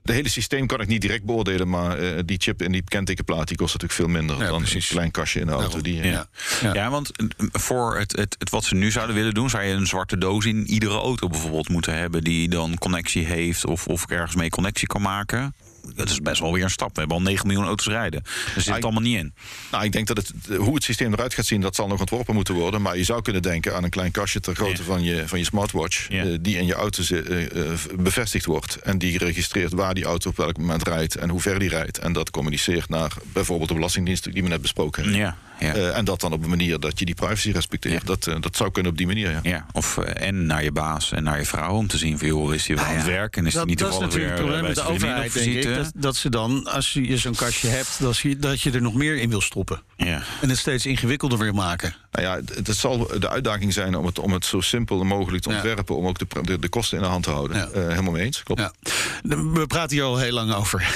De hele systeem kan ik niet direct beoordelen, maar eh, die chip in die kentekenplaat die kost natuurlijk veel minder Ja, dan precies. een klein kastje in de auto. Die, eh, Ja. Ja. Ja. want voor het, het, het wat ze nu zouden willen doen, zou je een zwarte doos in iedere auto bijvoorbeeld moeten hebben die dan connectie heeft of, of ergens mee connectie kan maken. Dat is best wel weer een stap. We hebben al 9 miljoen auto's rijden. Daar zit het allemaal niet in. Nou, ik denk dat het, hoe het systeem eruit gaat zien, dat zal nog ontworpen moeten worden. Maar je zou kunnen denken aan een klein kastje ter grootte Ja. van, je, van je smartwatch. Ja. eh, die in je auto eh, eh, bevestigd wordt. En die registreert waar die auto op welk moment rijdt en hoe ver die rijdt. En dat communiceert naar bijvoorbeeld de Belastingdienst die we net besproken hebben. Ja, ja. Eh, en dat dan op een manier dat je die privacy respecteert. Ja. Dat, eh, dat zou kunnen op die manier, ja. Ja, of eh, en naar je baas en naar je vrouw om te zien van joh, is hij wel aan het werk en is Dat, niet dat is toevallig weer natuurlijk het probleem eh, met de overheid, op denk ik. Dat, dat ze dan, als je zo'n kastje hebt, dat je, dat je er nog meer in wil stoppen. Ja. En het steeds ingewikkelder wil maken. Nou ja, het, het zal de uitdaging zijn om het, om het zo simpel mogelijk te Ja. ontwerpen. Om ook de, de, de kosten in de hand te houden. Ja. Eh, helemaal mee eens. Klopt. Ja. We praten hier al heel lang over.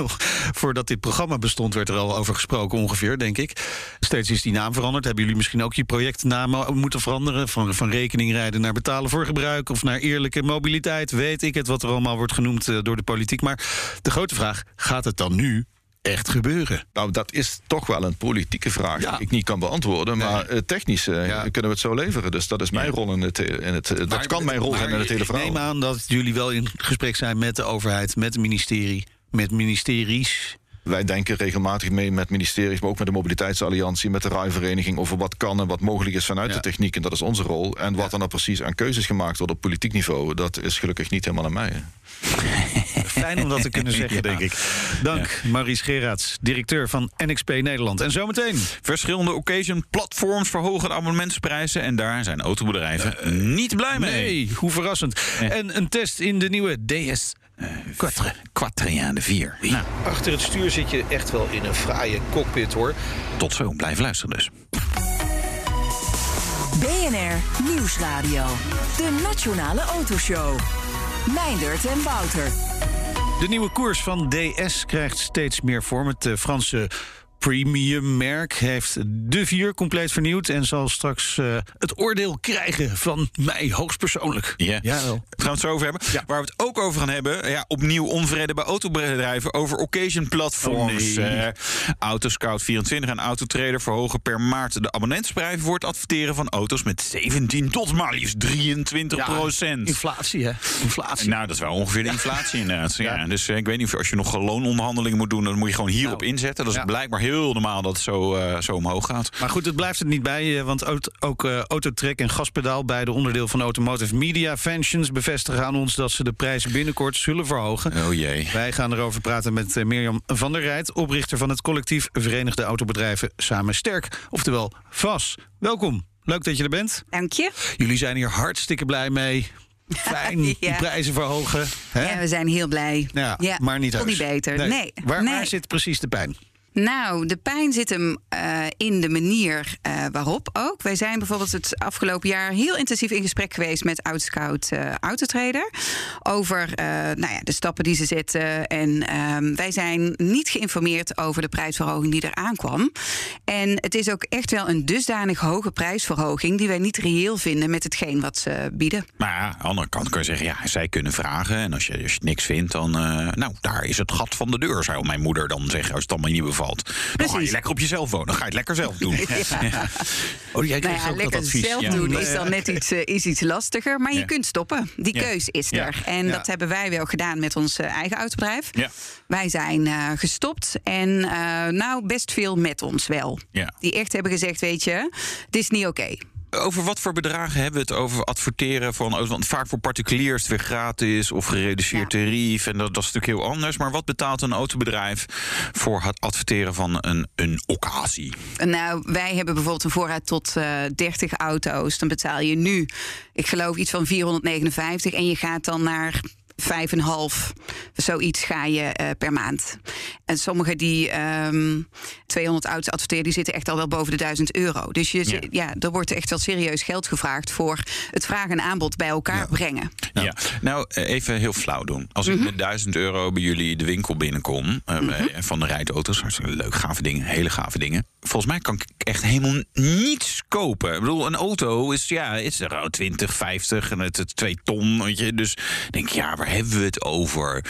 Voordat dit programma bestond, werd er al over gesproken, ongeveer, denk ik. Steeds is die naam veranderd. Hebben jullie misschien ook je projectnamen moeten veranderen? Van, van rekeningrijden naar betalen voor gebruik of naar eerlijke mobiliteit? Weet ik het, wat er allemaal wordt genoemd eh, door de politiek. Maar de grote vraag: gaat het dan nu echt gebeuren? Nou, dat is toch wel een politieke vraag Ja. die ik niet kan beantwoorden. Maar eh, technisch eh, Ja. kunnen we het zo leveren. Dus dat is mijn rol in het. In het eh, dat kan mijn rol zijn in het hele Ik verhaal. neem aan dat jullie wel in gesprek zijn met de overheid, met het ministerie, met ministeries. Wij denken regelmatig mee met ministeries, maar ook met de Mobiliteitsalliantie, met de rijvereniging over wat kan en wat mogelijk is vanuit Ja. de techniek. En dat is onze rol. En wat dan nou precies aan keuzes gemaakt wordt op politiek niveau, dat is gelukkig niet helemaal aan mij. hè. Fijn om dat te kunnen zeggen, Ja. denk ik. Dank, Maurice Gerards, directeur van NXP Nederland. En zometeen. Verschillende occasion platforms verhogen abonnementsprijzen en daar zijn autobedrijven niet blij mee. Nee, hoe verrassend. En een test in de nieuwe DS. Quattro. Quattro, de 4. Nou, Achter het stuur zit je echt wel in een fraaie cockpit, hoor. tot zo, blijf luisteren dus. BNR Nieuwsradio. De Nationale Autoshow. Meindert en Wouter. De nieuwe koers van DS krijgt steeds meer vorm. Het eh, Franse premium-merk heeft de vier compleet vernieuwd... en zal straks eh, het oordeel krijgen van mij hoogstpersoonlijk. Ja. Jawel. Daar gaan we het zo over hebben. Ja. Waar we het ook over gaan hebben, ja, opnieuw onvrede bij autobedrijven over occasion platforms. Oh, nee. Eh, Autoscout24 en Autotrader verhogen per maart de abonnementsprijzen voor het adverteren van auto's met 17 tot maar liefst 23 procent. Inflatie, hè? Inflatie. Nou, dat is wel ongeveer de inflatie inderdaad. Ja. Ja. dus eh, ik weet niet of als je nog loononderhandelingen moet doen, dan moet je gewoon hierop Nou, inzetten. Dat is ja. blijkbaar heel normaal dat het zo, eh, zo omhoog gaat. Maar goed, het blijft het niet bij. Want ook, ook eh, Autotrek en Gaspedaal, beide onderdeel van Automotive Media Ventions, bevestigen aan ons dat ze de prijzen binnenkort zullen verhogen. Oh jee. Wij gaan erover praten met eh, Mirjam van der Rijt, oprichter van het collectief Verenigde Autobedrijven Samen Sterk, oftewel VAS. Welkom, leuk dat je er bent. Dank je. Jullie zijn hier hartstikke blij mee. Fijn, die Ja. prijzen verhogen. Hè? Ja, we zijn heel blij. Ja, Ja, maar niet niet beter. Nee. Waar, nee. waar zit precies de pijn? Nou, de pijn zit hem uh, in de manier uh, waarop ook. Wij zijn bijvoorbeeld het afgelopen jaar heel intensief in gesprek geweest met oud-scout uh, autotrader. Over nou ja, de stappen die ze zetten. En ehm, wij zijn niet geïnformeerd over de prijsverhoging die er aankwam. En het is ook echt wel een dusdanig hoge prijsverhoging die wij niet reëel vinden met hetgeen wat ze bieden. Maar ja, aan de andere kant kun je zeggen, ja, zij kunnen vragen. En als je, als je niks vindt, dan. nou, daar is het gat van de deur, zou mijn moeder dan zeggen, als het allemaal niet Dan ga je lekker op jezelf wonen. Dan ga je het lekker zelf doen. ja. Oh, jij nou ja, ook lekker dat advies. zelf doen is dan net iets, uh, is iets lastiger. Maar je kunt stoppen. Die keus is er. En dat hebben wij wel gedaan met ons uh, eigen autobedrijf. Wij zijn uh, gestopt. En nou, best veel met ons wel. Die echt hebben gezegd, weet je, het is niet oké. Okay. Over wat voor bedragen hebben we het over adverteren van oh, want vaak voor particuliers het weer gratis of gereduceerd tarief en dat, dat is natuurlijk heel anders. Maar wat betaalt een autobedrijf voor het adverteren van een, een occasie? Nou, wij hebben bijvoorbeeld een voorraad tot uh, 30 auto's. Dan betaal je nu, ik geloof iets van 459 en je gaat dan naar vijf en half, zoiets ga je uh, per maand. En sommigen die um, 200 auto's adverteren, die zitten echt al wel boven de 1000 euro. Dus je, ja. ja. er wordt echt wel serieus geld gevraagd voor het vraag en aanbod bij elkaar ja. brengen. Nou, ja. nou, even heel flauw doen. Als Mhm. ik met 1000 euro bij jullie de winkel binnenkom uh, Mhm. van de rijauto's, hartstikke leuk, gave dingen, hele gave dingen. Volgens mij kan ik echt helemaal niets kopen. Ik bedoel, een auto is ja, is er oh, 20, 50 en het, het 2 ton. Weet je. Dus denk ik, ja, waar hebben we het over?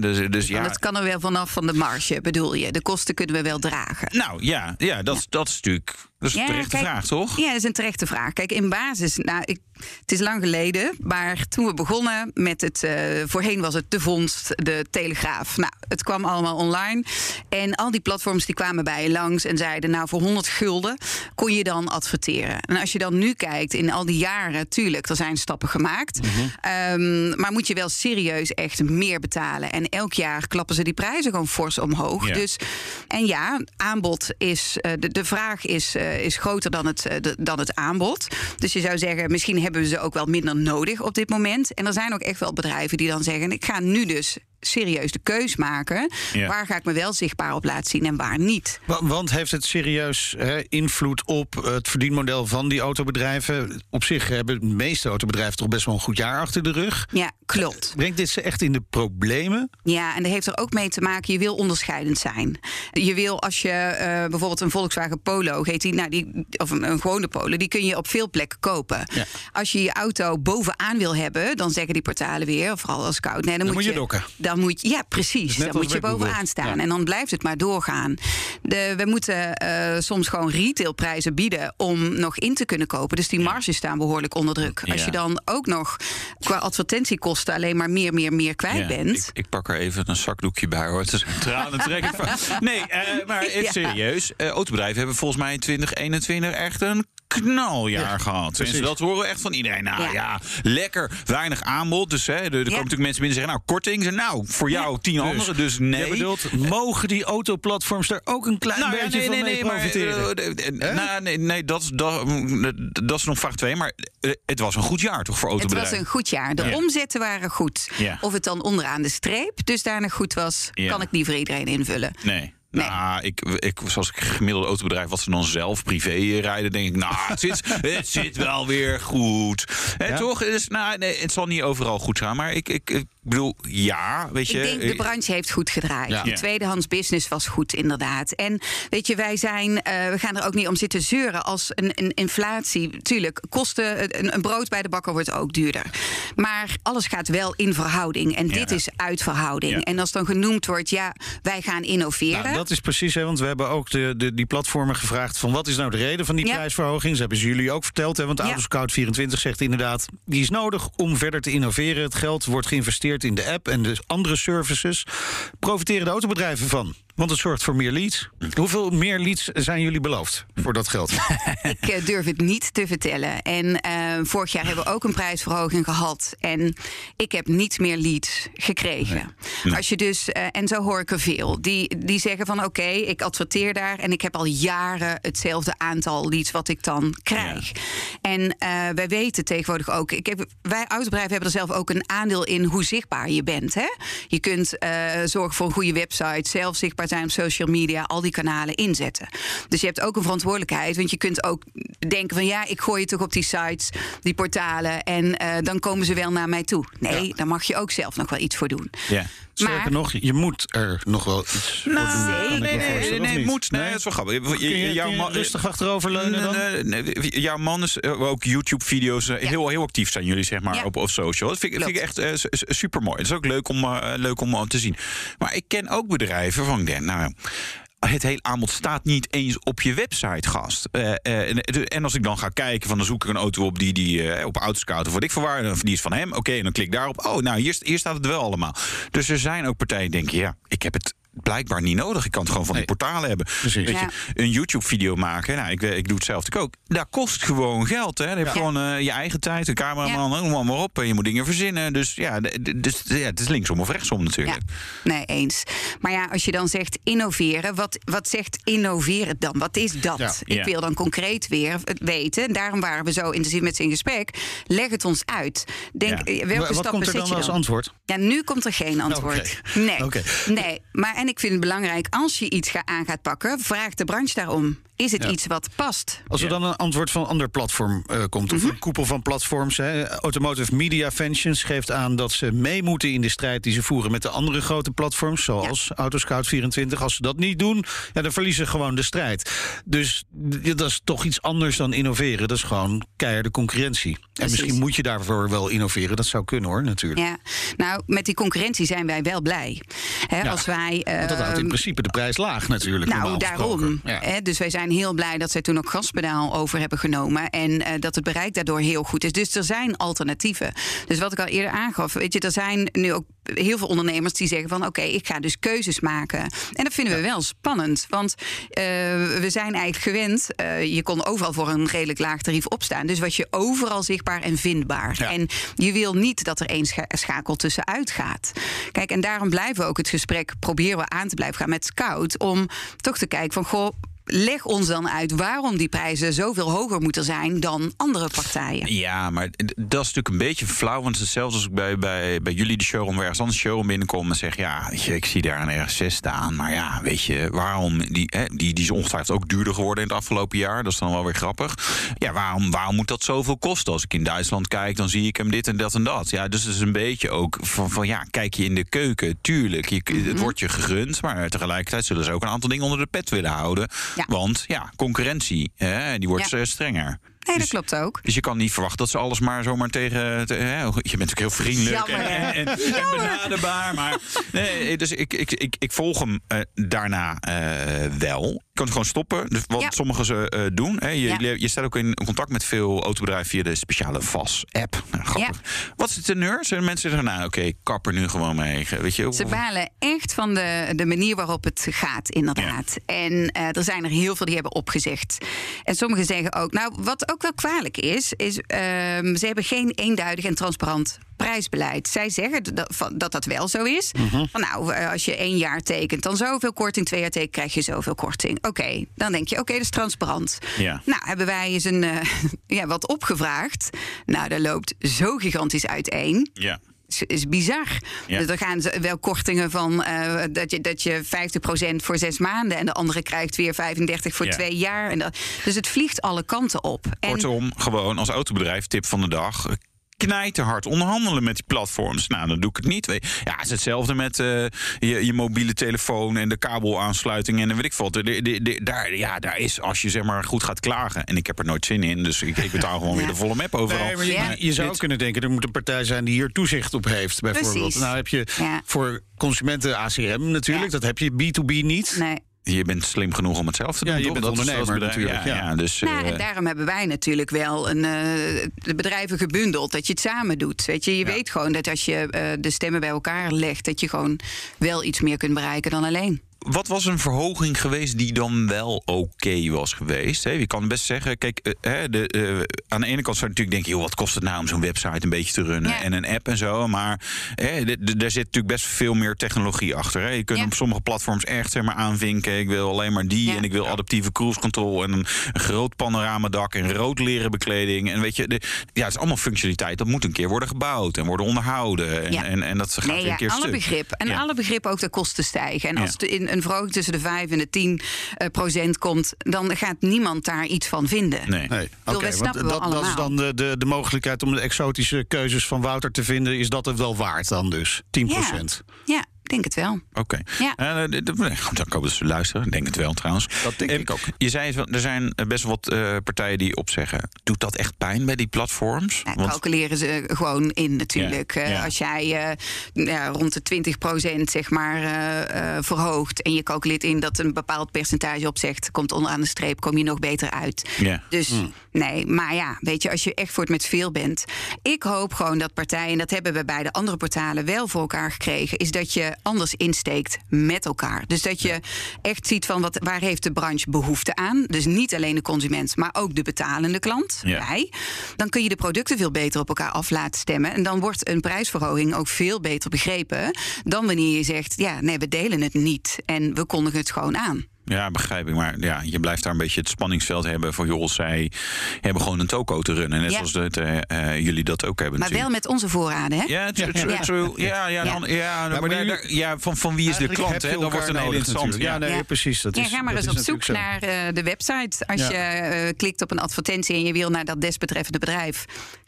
Dus, dus ja. En dat kan er wel vanaf van de marge, bedoel je. De kosten kunnen we wel dragen. Nou ja, ja, dat, dat is natuurlijk. Dat is een terechte kijk, vraag, toch? Ja, dat is een terechte vraag. Kijk, in basis, nou, ik, het is lang geleden, maar toen we begonnen met het, uh, voorheen was het de vondst, de Telegraaf. Nou, het kwam allemaal online. En al die platforms die kwamen bij je langs en zeiden, nou, voor 100 gulden kon je dan adverteren. En als je dan nu kijkt, in al die jaren, tuurlijk, er zijn stappen gemaakt. Mhm. Mm -hmm. um, maar moet je wel serieus echt meer betalen. En elk jaar klappen ze die prijzen gewoon fors omhoog. Ja. Dus, en ja, aanbod is, uh, de, de vraag is, uh, is groter dan het, de, dan het aanbod. Dus je zou zeggen, misschien hebben we ze ook wel minder nodig op dit moment. En er zijn ook echt wel bedrijven die dan zeggen: ik ga nu dus serieus de keus maken. Ja. Waar ga ik me wel zichtbaar op laten zien en waar niet? Wa- Want heeft het serieus hè, invloed op het verdienmodel van die autobedrijven? Op zich hebben de meeste autobedrijven toch best wel een goed jaar achter de rug. Ja, klopt. Brengt dit ze echt in de problemen? Ja, en dat heeft er ook mee te maken, je wil onderscheidend zijn. Je wil als je uh, bijvoorbeeld een Volkswagen Polo, heet die, nou die, of een, een gewone Polo, die kun je op veel plekken kopen. Ja. Als je je auto bovenaan wil hebben, dan zeggen die portalen weer, vooral als koud, nee, dan, Dan moet je dokken. Dan moet je, ja, precies. Dus dan moet je bovenaan staan. Ja. En dan blijft het maar doorgaan. De, we moeten uh, soms gewoon retailprijzen bieden om nog in te kunnen kopen. Dus die marges staan behoorlijk onder druk. Als je dan ook nog qua advertentiekosten alleen maar meer, meer, meer kwijt Ja, bent. Ik, ik pak er even een zakdoekje bij hoor. Het is tranen trekken. van- Nee, eh, maar even serieus. Eh, autobedrijven hebben volgens mij in 2021 echt een knaljaar gehad. Tenminste, dat horen we echt van iedereen. Nou ja, Ja. lekker weinig aanbod. Dus hè, er, er komen natuurlijk mensen binnen zeggen... nou, korting. Nou, voor jou tien anderen. Dus nee. Bedoelt, mogen die autoplatforms er ook een klein Nou ja, beetje nee, van nee, mee nee, maar, profiteren? eh, nou, nee, nee dat, dat, dat is nog vraag 2. Maar eh, het was een goed jaar toch voor Het was autobedrijven? een goed jaar. De Ja. omzetten waren goed. Ja. Of het dan onderaan de streep dusdanig goed was, Ja. kan ik niet voor iedereen invullen. Nee. Nou, ik, ik, zoals ik gemiddelde autobedrijf, wat ze dan zelf privé rijden, denk ik, nou, het zit, het zit wel weer goed. Hè, Ja? Toch? Dus, nou, nee, het zal niet overal goed gaan, maar ik, ik, ik bedoel, ja, weet je. Ik denk de branche heeft goed gedraaid. Ja. De tweedehands business was goed, inderdaad. En weet je, wij zijn, eh, we gaan er ook niet om zitten zeuren als een, een inflatie. Tuurlijk, kosten, een, een brood bij de bakker wordt ook duurder. Maar alles gaat wel in verhouding. En Ja. dit is uit verhouding. Ja. En als dan genoemd wordt, ja, wij gaan innoveren. Nou, dat is precies, hè, want we hebben ook de, de, die platformen gevraagd... van wat is nou de reden van die Ja. prijsverhoging? Dat hebben ze jullie ook verteld, hè, want Ja. Autoscout24 zegt inderdaad... die is nodig om verder te innoveren. Het geld wordt geïnvesteerd in de app en de andere services. Profiteren de autobedrijven van? Want het zorgt voor meer leads. Hoeveel meer leads zijn jullie beloofd voor dat geld? Ik eh, durf het niet te vertellen. En eh, vorig jaar hebben we ook een prijsverhoging gehad. En ik heb niet meer leads gekregen. Als je dus, eh, en zo hoor ik er veel, die, die zeggen van oké, ik adverteer daar en ik heb al jaren hetzelfde aantal leads wat ik dan krijg. En wij weten tegenwoordig ook, ik heb, wij autobedrijven hebben er zelf ook een aandeel in hoe zichtbaar je bent. Hè? Je kunt zorgen voor een goede website, zelf zichtbaar zijn op social media, al die kanalen inzetten. Dus je hebt ook een verantwoordelijkheid, want je kunt ook denken van ja, ik gooi je toch op die sites, die portalen en eh, dan komen ze wel naar mij toe. Nee, daar mag je ook zelf nog wel iets voor doen. Ja. Sterker Maar- nog, je moet er nog wel iets voor doen. nee, nee, nee, nee, niet? moet. Nee, dat is wel grappig. Je- jouw man- rustig achteroverleunen dan? Nee, nee, nee, jouw man is eh, ook YouTube-video's eh, Ja. heel, heel actief zijn jullie, zeg maar, Ja. op, op social. Dat vind, ik- vind ik echt Klopt. super mooi. Dat is ook leuk om, eh, leuk om eh, te zien. Maar ik ken ook bedrijven van ik denk, nou. Het hele aanbod staat niet eens op je website, gast. Eh, eh, en, en als ik dan ga kijken, van dan zoek ik een auto op die, die eh, op Autoscout of wat ik voor waar, of die is van hem. Oké, en dan klik ik daarop. Oh, nou, hier, hier staat het wel allemaal. Dus er zijn ook partijen die denken, ja, ik heb het blijkbaar niet nodig. Ik kan het gewoon van die Nee. portalen hebben. Precies. Weet Ja. je, een YouTube-video maken, nou, ik, ik doe het zelf natuurlijk ook. Dat kost gewoon geld. Hè. Je hebt Ja. gewoon eh, je eigen tijd, de cameraman, noem maar, maar op. En je moet dingen verzinnen. Dus ja, dus, ja, het is linksom of rechtsom Ja, natuurlijk. nee, eens. Maar ja, als je dan zegt innoveren, wat, wat zegt innoveren dan? Wat is dat? Ja. Ik Ja. wil dan concreet weer het weten. Daarom waren we zo intensief met ze in gesprek. Leg het ons uit. Denk, Ja. eh, welke Wa- Wat stappen komt er dan als dan? antwoord? Ja, nu komt er geen antwoord. Nee. Nee. Maar en ik vind het belangrijk, als je iets aan gaat pakken, vraag de branche daarom. Is het Ja. iets wat past? Als er dan een antwoord van een ander platform eh, komt, of een koepel van platforms. Hè, Automotive Media Ventures geeft aan dat ze mee moeten in de strijd die ze voeren met de andere grote platforms, zoals Autoscout24. Als ze dat niet doen, ja, dan verliezen ze gewoon de strijd. Dus dat is toch iets anders dan innoveren. Dat is gewoon keiharde concurrentie. En Precies. misschien moet je daarvoor wel innoveren. Dat zou kunnen hoor, natuurlijk. Ja, nou, met die concurrentie zijn wij wel blij. Hè, Ja, als wij, Want dat houdt in ehm, principe de prijs laag natuurlijk. Nou, daarom. gesproken. Ja. Hè, dus wij zijn heel blij dat zij toen ook gaspedaal over hebben genomen. En eh, dat het bereik daardoor heel goed is. Dus er zijn alternatieven. Dus wat ik al eerder aangaf, weet je, er zijn nu ook heel veel ondernemers die zeggen van oké, ik ga dus keuzes maken. En dat vinden we wel spannend. Want eh, we zijn eigenlijk gewend. eh, je kon overal voor een redelijk laag tarief opstaan. Dus was je overal zichtbaar en vindbaar. Ja. En je wil niet dat er één scha- schakel tussenuit gaat. Kijk, en daarom blijven we ook het gesprek proberen we aan te blijven gaan met Scout. Om toch te kijken van goh. Leg ons dan uit waarom die prijzen zoveel hoger moeten zijn dan andere partijen. Ja, maar dat is natuurlijk een beetje flauw. Want het is hetzelfde als ik bij, bij, bij jullie de showroom... ergens anders de showroom binnenkom en zeg... ja, weet je, ik zie daar een R6 staan. Maar ja, weet je, waarom... Die, hè, die, die is ongetwijfeld ook duurder geworden in het afgelopen jaar. Dat is dan wel weer grappig. Ja, waarom, waarom moet dat zoveel kosten? Als ik in Duitsland kijk, dan zie ik hem dit en dat en dat. Ja, dus het is een beetje ook van, van ja, kijk je in de keuken. Tuurlijk, je, het wordt je gegund. Maar tegelijkertijd zullen ze ook een aantal dingen onder de pet willen houden. Ja. Want ja, concurrentie, hè, die wordt eh, strenger. Nee, dat Dus- klopt ook. dus je kan niet verwachten dat ze alles maar zomaar tegen. te- hè, je bent natuurlijk heel vriendelijk Jammer, en, en, en, en benaderbaar. Maar nee, dus ik, ik, ik, ik volg hem eh, daarna eh, wel. Je kan het gewoon stoppen. Dus wat Ja. sommigen ze eh, doen. Hè, je, Ja. je, staat ook in contact met veel autobedrijven via de speciale VAS-app. Nou, grappig. Wat is de teneur? Zijn mensen zeggen, nou oké, ik kap er nu gewoon mee. Weet je, Ze balen echt van de, de manier waarop het gaat, inderdaad. En eh, er zijn er heel veel die hebben opgezegd. En sommigen zeggen ook, nou, wat ook wel kwalijk is, is ehm, ze hebben geen eenduidig en transparant prijsbeleid. Zij zeggen dat dat, dat wel zo is. Van nou, eh, als je één jaar tekent, dan zoveel korting, twee jaar tekent, krijg je zoveel korting. Oké, dan denk je, oké, dat is transparant. Ja. Nou, hebben wij eens een, eh, ja, wat opgevraagd. Nou, dat loopt zo gigantisch uiteen Ja. Is, is bizar. Ja. Dus er gaan wel kortingen van eh, dat, je, dat je 50% voor zes maanden en de andere krijgt weer 35 voor Ja. twee jaar. En dat, dus het vliegt alle kanten op. En, Kortom, gewoon als autobedrijf, tip van de dag. Knijterhard onderhandelen met die platforms. Nou, dan doe ik het niet. Ja, het is hetzelfde met eh, je, je mobiele telefoon en de kabelaansluiting en dan weet ik wat. De- de- de- daar, ja, daar is, als je zeg maar goed gaat klagen. En ik heb er nooit zin in, dus ik, ik betaal gewoon weer de volle map overal. Nee, maar je, Ja. je zou Dit- kunnen denken, er moet een partij zijn die hier toezicht op heeft, bijvoorbeeld. Precies. Nou heb je Ja. voor consumenten ACM natuurlijk, Ja. dat heb je B2B niet. nee. Je bent slim genoeg om het zelf te Ja, doen. je toch? bent Dat ondernemer natuurlijk, Ja, ja. ja, dus, Nou, eh, en daarom hebben wij natuurlijk wel een, eh, de bedrijven gebundeld. Dat je het samen doet. Weet je, je weet gewoon dat als je eh, de stemmen bij elkaar legt, dat je gewoon wel iets meer kunt bereiken dan alleen. Wat was een verhoging geweest die dan wel oké was geweest? Hè? Je kan best zeggen, kijk, eh, hè, de, eh, aan de ene kant zou je natuurlijk denken... Joh, wat kost het nou om zo'n website een beetje te runnen Ja. en een app en zo. Maar hè, de- de- daar zit natuurlijk best veel meer technologie achter. Hè? Je kunt Ja. op sommige platforms echt zeg maar, aanvinken... ik wil alleen maar die Ja. en ik wil adaptieve cruise control... en een, een groot panoramadak en rood leren bekleding. En weet je, de, ja, het is allemaal functionaliteit. Dat moet een keer worden gebouwd en worden onderhouden. En, Ja. en, en dat gaat Nee, weer ja, een keer alle stuk. begrip. En Ja. alle begrip ook de kosten stijgen. En Ja. als het in een verhoging tussen de 5 en de 10 eh, procent komt, dan gaat niemand daar iets van vinden. Nee. Nee, want dat, dat is dan de, de, de mogelijkheid om de exotische keuzes van Wouter te vinden. Is dat het wel waard dan dus? 10 Ja. procent. Ja, ik denk het wel. Oké. Ja. Eh, d- nee, goed, dan komen ze luisteren. Ik denk het wel trouwens. Dat denk Eh, ik ook. Je zei er zijn best wel wat eh, partijen die opzeggen. Doet dat echt pijn bij die platforms? Ja, calculeren ze gewoon in natuurlijk. Ja, Eh, ja. Als jij eh, ja, rond de 20% zeg maar eh, eh, verhoogt en je calculeert in dat een bepaald percentage opzegt, komt onderaan de streep, kom je nog beter uit. Ja. Dus nee, maar ja, weet je, als je echt voor het met veel bent. Ik hoop gewoon dat partijen, en dat hebben we bij de andere portalen wel voor elkaar gekregen, is dat je anders insteekt met elkaar. Dus dat je echt ziet van wat, waar heeft de branche behoefte aan. Dus niet alleen de consument, maar ook de betalende klant. Ja. Wij. Dan kun je de producten veel beter op elkaar af laten stemmen. En dan wordt een prijsverhoging ook veel beter begrepen dan wanneer je zegt: ja, nee, we delen het niet en we kondigen het gewoon aan. Ja, begrijp ik. Maar ja, je blijft daar een beetje het spanningsveld hebben van... joh, zij hebben gewoon een toko te runnen. Net Ja. zoals dat, eh, eh, jullie dat ook hebben Maar wel met onze voorraden, hè? Ja, true, Ja, true, ja. true. ja, ja, dan- ja, maar, maar daar- jullie- daar- ja, van, van wie is de klant? Hè? Dan wordt het een hele interessant. Ja, nee, Ja. precies. Dat Ja, is, ga maar eens is op zoek zo. naar eh, de website. Als Ja. je eh, klikt op een advertentie en je wil naar dat desbetreffende bedrijf,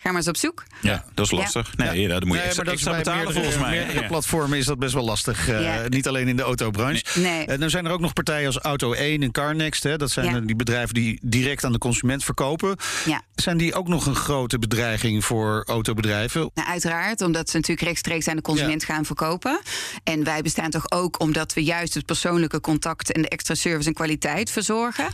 ga maar eens op zoek. Ja, dat is lastig. Nee, ja, dan moet je Nee, extra, maar dat is extra bij betalen meerdere, volgens mij. meerdere Ja. platformen is dat best wel lastig. eh. Niet alleen in de autobranche. Nee. En dan zijn er ook nog partijen als Auto 1 en CarNext. Hè, dat zijn Ja. eh, die bedrijven die direct aan de consument verkopen. Ja. Zijn die ook nog een grote bedreiging voor autobedrijven? Nou, uiteraard, omdat ze natuurlijk rechtstreeks aan de consument gaan verkopen. En wij bestaan toch ook omdat we juist het persoonlijke contact en de extra service en kwaliteit verzorgen.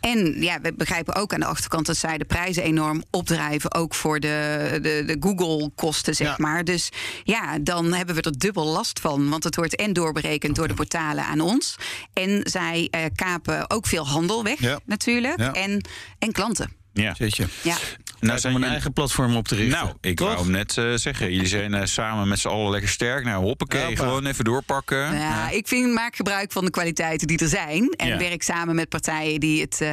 En ja, we begrijpen ook aan de achterkant dat zij de prijzen enorm opdrijven, ook voor de, de, de Google-kosten, zeg Ja. maar. Dus ja, dan hebben we er dubbel last van. Want het wordt en doorberekend door de portalen aan ons. En zij eh, kapen ook veel handel weg, Ja. natuurlijk. Ja. En, en klanten. Ja. Ja. Nou, om zijn een jullie- eigen platform op te richten. Nou, ik Toch? wou hem net eh, zeggen. Jullie zijn eh, samen met z'n allen lekker sterk. Nou, hoppakee, Hoppa. gewoon even doorpakken. Ja, ik vind, maak gebruik van de kwaliteiten die er zijn. En Ja. werk samen met partijen die het eh,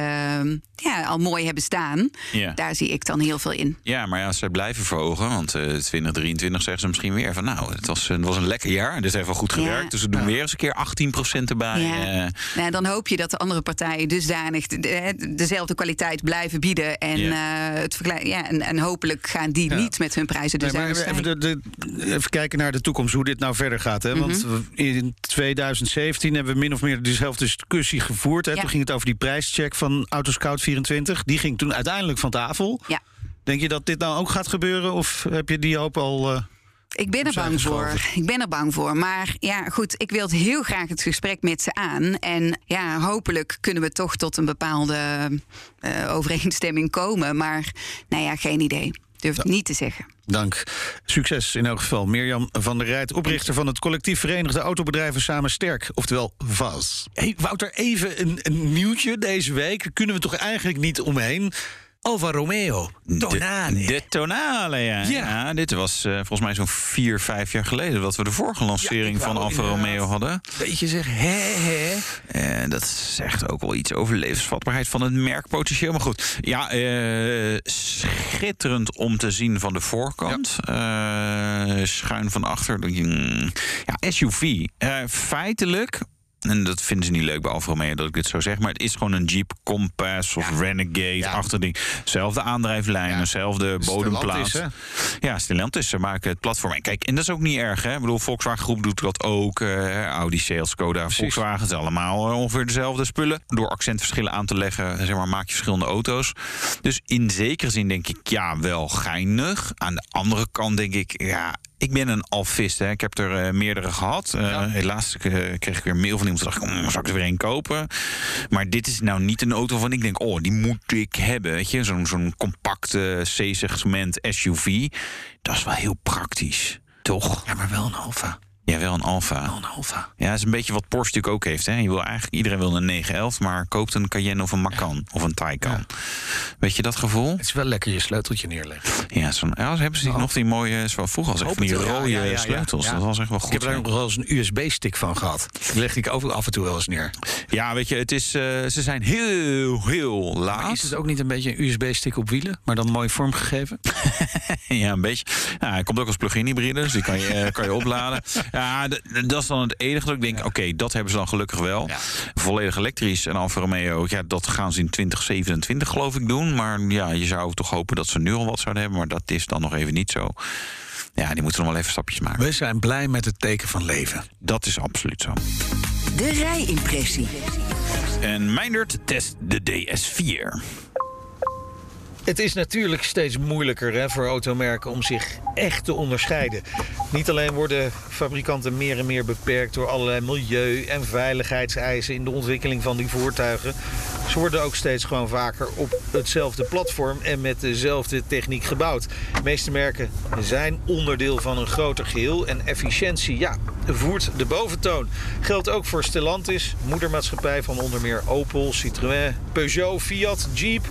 ja, al mooi hebben staan. Ja. Daar zie ik dan heel veel in. Ja, maar ja, als zij blijven verhogen, want eh 2023 zeggen ze misschien weer van... nou, het was, het was een lekker jaar, dit heeft wel goed Ja. gewerkt... dus we doen weer eens een keer 18% erbij. Ja. eh. Nou, dan hoop je dat de andere partijen dusdanig de- de- dezelfde kwaliteit blijven bieden. En, Ja. eh, ja, en, en hopelijk gaan die Ja. niet met hun prijzen Nee, dusdanig maar even, de, de- even kijken naar de toekomst, hoe dit nou verder gaat. Hè? Want Mhm. in 2017 hebben we min of meer dezelfde discussie gevoerd. Hè? Toen ging het over die prijscheck van Autoscout24. Die ging toen uiteindelijk van tafel. Ja. Denk je dat dit nou ook gaat gebeuren? Of heb je die hoop al... eh, Ik ben er bang voor. Ik ben er bang voor. Maar ja, goed, ik wil heel graag het gesprek met ze aan. En ja, hopelijk kunnen we toch tot een bepaalde eh, overeenstemming komen. Maar nou ja, geen idee. Durf het niet te zeggen. Dank. Succes in elk geval. Mirjam van der Rijt, oprichter van het collectief Verenigde Autobedrijven Samen Sterk. Oftewel VAS. Hey, Wouter, even een, een nieuwtje deze week. Daar kunnen we toch eigenlijk niet omheen. Alfa Romeo. Tonale. De, de Tonale, ja. Ja. ja. dit was eh, volgens mij zo'n vier, vijf jaar geleden... dat we de vorige lancering van Alfa Romeo hadden. Beetje zeg, hè, hè. Eh, dat zegt ook wel iets over levensvatbaarheid van het merkpotentieel. Maar goed, ja, eh, schitterend om te zien van de voorkant. Schuin van achter. Ja, SUV. Feitelijk... En dat vinden ze niet leuk bij Alfa Romeo dat ik dit zo zeg. Maar het is gewoon een Jeep Compass of Renegade-achtig ding. Zelfde aandrijflijnen, Ja. zelfde bodemplaats. Stellantis, Ja, Stellantis, ze maken het platform. En kijk, en dat is ook niet erg. Hè? Ik bedoel, Volkswagen Groep doet dat ook. eh, Audi, Sales, Skoda, Volkswagen. Het allemaal eh, ongeveer dezelfde spullen. Door accentverschillen aan te leggen, zeg maar, maak je verschillende auto's. Dus in zekere zin denk ik, ja, wel geinig. Aan de andere kant denk ik, ja... Ik ben een alfist. Hè. Ik heb er eh, meerdere gehad. Eh, Helaas eh, kreeg ik weer een mail van iemand. Dacht ik, mm, zal ik er weer een kopen? Maar dit is nou niet een auto van ik denk, oh, die moet ik hebben. Weet je, zo'n zo'n compacte C-segment SUV. Dat is wel heel praktisch, toch? Ja, maar wel een Alfa. Ja, wel een Alfa. Wel een Alfa. Ja, dat is een beetje wat Porsche natuurlijk ook heeft. Hè. Je wil eigenlijk, iedereen wil een 911, maar koopt een Cayenne of een Macan of een Taycan. Weet je dat gevoel? Het is wel lekker je sleuteltje neerleggen. Ja, zo'n, ja hebben ze die nog die mooie, zoals vroeger al Hoop van die rode sleutels. Dat was echt wel goed. Ik heb daar ja. nog wel eens een USB-stick van gehad. Die legde ik ook af en toe wel eens neer. Ja, weet je, het is, eh, ze zijn heel, heel laat. Maar is het ook niet een beetje een USB-stick op wielen, maar dan mooi vormgegeven? ja, een beetje. Ja, hij komt ook als plug-in hybride, dus die kan je, eh, kan je opladen. Ja, dat is dan het enige dat ik denk, oké, dat hebben ze dan gelukkig wel. Volledig elektrisch en Alfa Romeo, ja, dat gaan ze in 2027 geloof ik doen. Maar ja, je zou toch hopen dat ze nu al wat zouden hebben, maar dat is dan nog even niet zo. Ja, die moeten nog wel even stapjes maken. We zijn blij met het teken van leven. Dat is absoluut zo. De rijimpressie. En Meindert test de DS4. Het is natuurlijk steeds moeilijker hè, voor automerken om zich echt te onderscheiden. Niet alleen worden fabrikanten meer en meer beperkt door allerlei milieu- en veiligheidseisen in de ontwikkeling van die voertuigen. Ze worden ook steeds gewoon vaker op hetzelfde platform en met dezelfde techniek gebouwd. De meeste merken zijn onderdeel van een groter geheel en efficiëntie, ja, voert de boventoon. Geldt ook voor Stellantis, moedermaatschappij van onder meer Opel, Citroën, Peugeot, Fiat, Jeep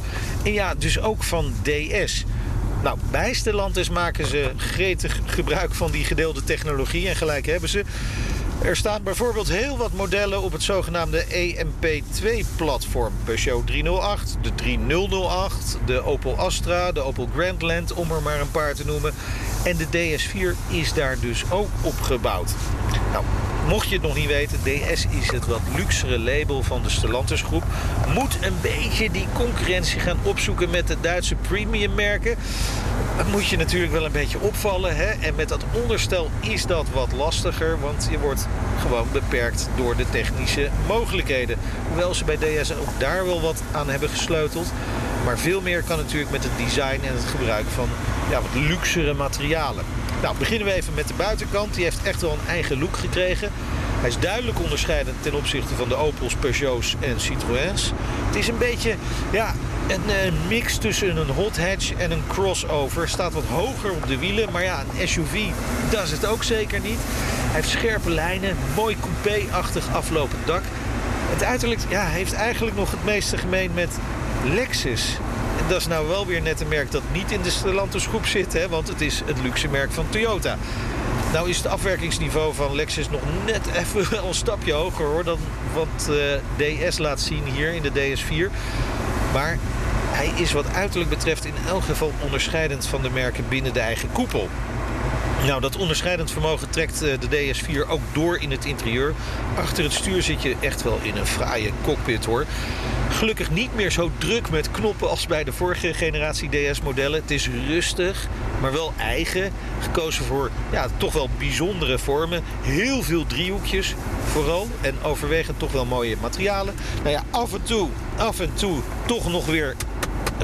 en ja, dus ook van DS. Nou, bij Stellantis maken ze gretig gebruik van die gedeelde technologie en gelijk hebben ze. Er staan bijvoorbeeld heel wat modellen op het zogenaamde EMP2-platform. Peugeot 308, de 3008, de Opel Astra, de Opel Grandland, om er maar een paar te noemen. En de DS4 is daar dus ook op gebouwd. Nou, mocht je het nog niet weten, DS is het wat luxere label van de Stellantis groep. Moet een beetje die concurrentie gaan opzoeken met de Duitse premium merken. Dat moet je natuurlijk wel een beetje opvallen. Hè? En met dat onderstel is dat wat lastiger, want je wordt gewoon beperkt door de technische mogelijkheden. Hoewel ze bij DS ook daar wel wat aan hebben gesleuteld. Maar veel meer kan natuurlijk met het design en het gebruik van ja, wat luxere materialen. Nou, beginnen we even met de buitenkant. Die heeft echt wel een eigen look gekregen. Hij is duidelijk onderscheidend ten opzichte van de Opels, Peugeots en Citroëns. Het is een beetje ja, een, mix tussen een hot hatch en een crossover. Staat wat hoger op de wielen, maar ja, een SUV is het ook zeker niet. Hij heeft scherpe lijnen, mooi coupé-achtig aflopend dak. Het uiterlijk ja, heeft eigenlijk nog het meeste gemeen met Lexus. Dat is nou wel weer net een merk dat niet in de Stellantis groep zit, hè, want het is het luxe merk van Toyota. Nou is het afwerkingsniveau van Lexus nog net even een stapje hoger hoor, dan wat eh, DS laat zien hier in de DS4. Maar hij is wat uiterlijk betreft in elk geval onderscheidend van de merken binnen de eigen koepel. Nou, dat onderscheidend vermogen trekt eh, de DS4 ook door in het interieur. Achter het stuur zit je echt wel in een fraaie cockpit hoor. Gelukkig niet meer zo druk met knoppen als bij de vorige generatie DS-modellen. Het is rustig, maar wel eigen. Gekozen voor ja, toch wel bijzondere vormen. Heel veel driehoekjes vooral. En overwegend toch wel mooie materialen. Nou ja, af en toe, af en toe toch nog weer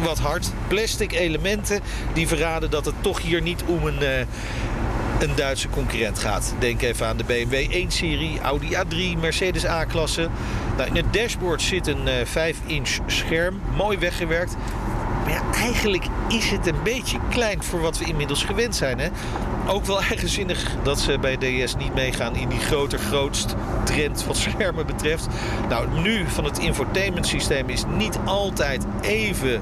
wat hard. Plastic elementen die verraden dat het toch hier niet om een, uh, een Duitse concurrent gaat. Denk even aan de BMW 1-serie, Audi A3, Mercedes A-klasse. Nou, in het dashboard zit een uh, 5-inch scherm, mooi weggewerkt. Maar eigenlijk is het een beetje klein voor wat we inmiddels gewend zijn. Hè? Ook wel eigenzinnig dat ze bij DS niet meegaan in die groter grootst trend wat schermen betreft. Nou, nu van het infotainment systeem is niet altijd even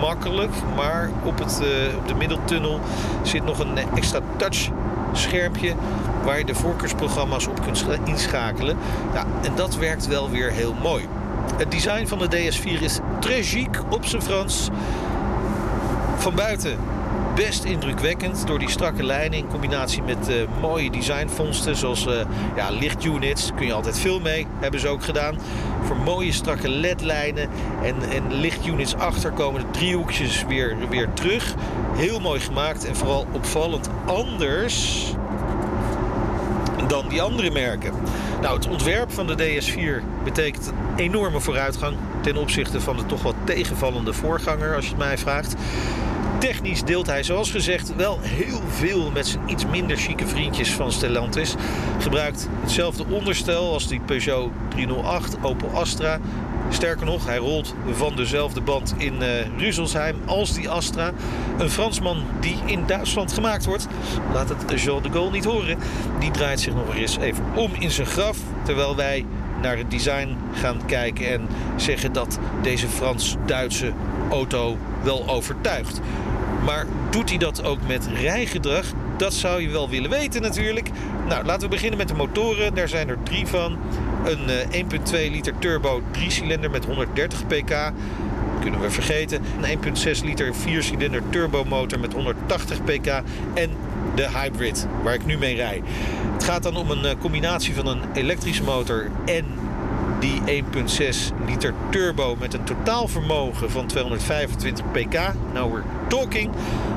makkelijk. Maar op, het, uh, op de middeltunnel zit nog een extra touch schermpje waar je de voorkeursprogramma's op kunt inschakelen. Ja, en dat werkt wel weer heel mooi. Het design van de DS4 is chic op zijn Frans. Van buiten best indrukwekkend door die strakke lijnen in combinatie met uh, mooie designvondsten zoals uh, ja, lichtunits. Kun je altijd veel mee, hebben ze ook gedaan. Voor mooie strakke ledlijnen en, en lichtunits achter komen de driehoekjes weer, weer terug. Heel mooi gemaakt en vooral opvallend anders dan die andere merken. Nou, het ontwerp van de DS4 betekent een enorme vooruitgang ten opzichte van de toch wat tegenvallende voorganger, als je het mij vraagt. Technisch deelt hij, zoals gezegd, wel heel veel met zijn iets minder chique vriendjes van Stellantis. Gebruikt hetzelfde onderstel als die Peugeot 308, Opel Astra. Sterker nog, hij rolt van dezelfde band in uh, Rüsselsheim als die Astra. Een Fransman die in Duitsland gemaakt wordt. Laat het Jean de Gaulle niet horen. Die draait zich nog eens even om in zijn graf. Terwijl wij naar het design gaan kijken en zeggen dat deze Frans-Duitse auto wel overtuigt. Maar doet hij dat ook met rijgedrag? Dat zou je wel willen weten natuurlijk. Nou, laten we beginnen met de motoren. Daar zijn er drie van. Een uh, 1.2 liter turbo 3-cilinder met 130 pk. Kunnen we vergeten. Een 1.6 liter 4-cilinder turbomotor met 180 pk. En de hybrid, waar ik nu mee rij. Het gaat dan om een eh, combinatie van een elektrische motor en die 1,6 liter turbo met een totaalvermogen van 225 pk. Nou, we're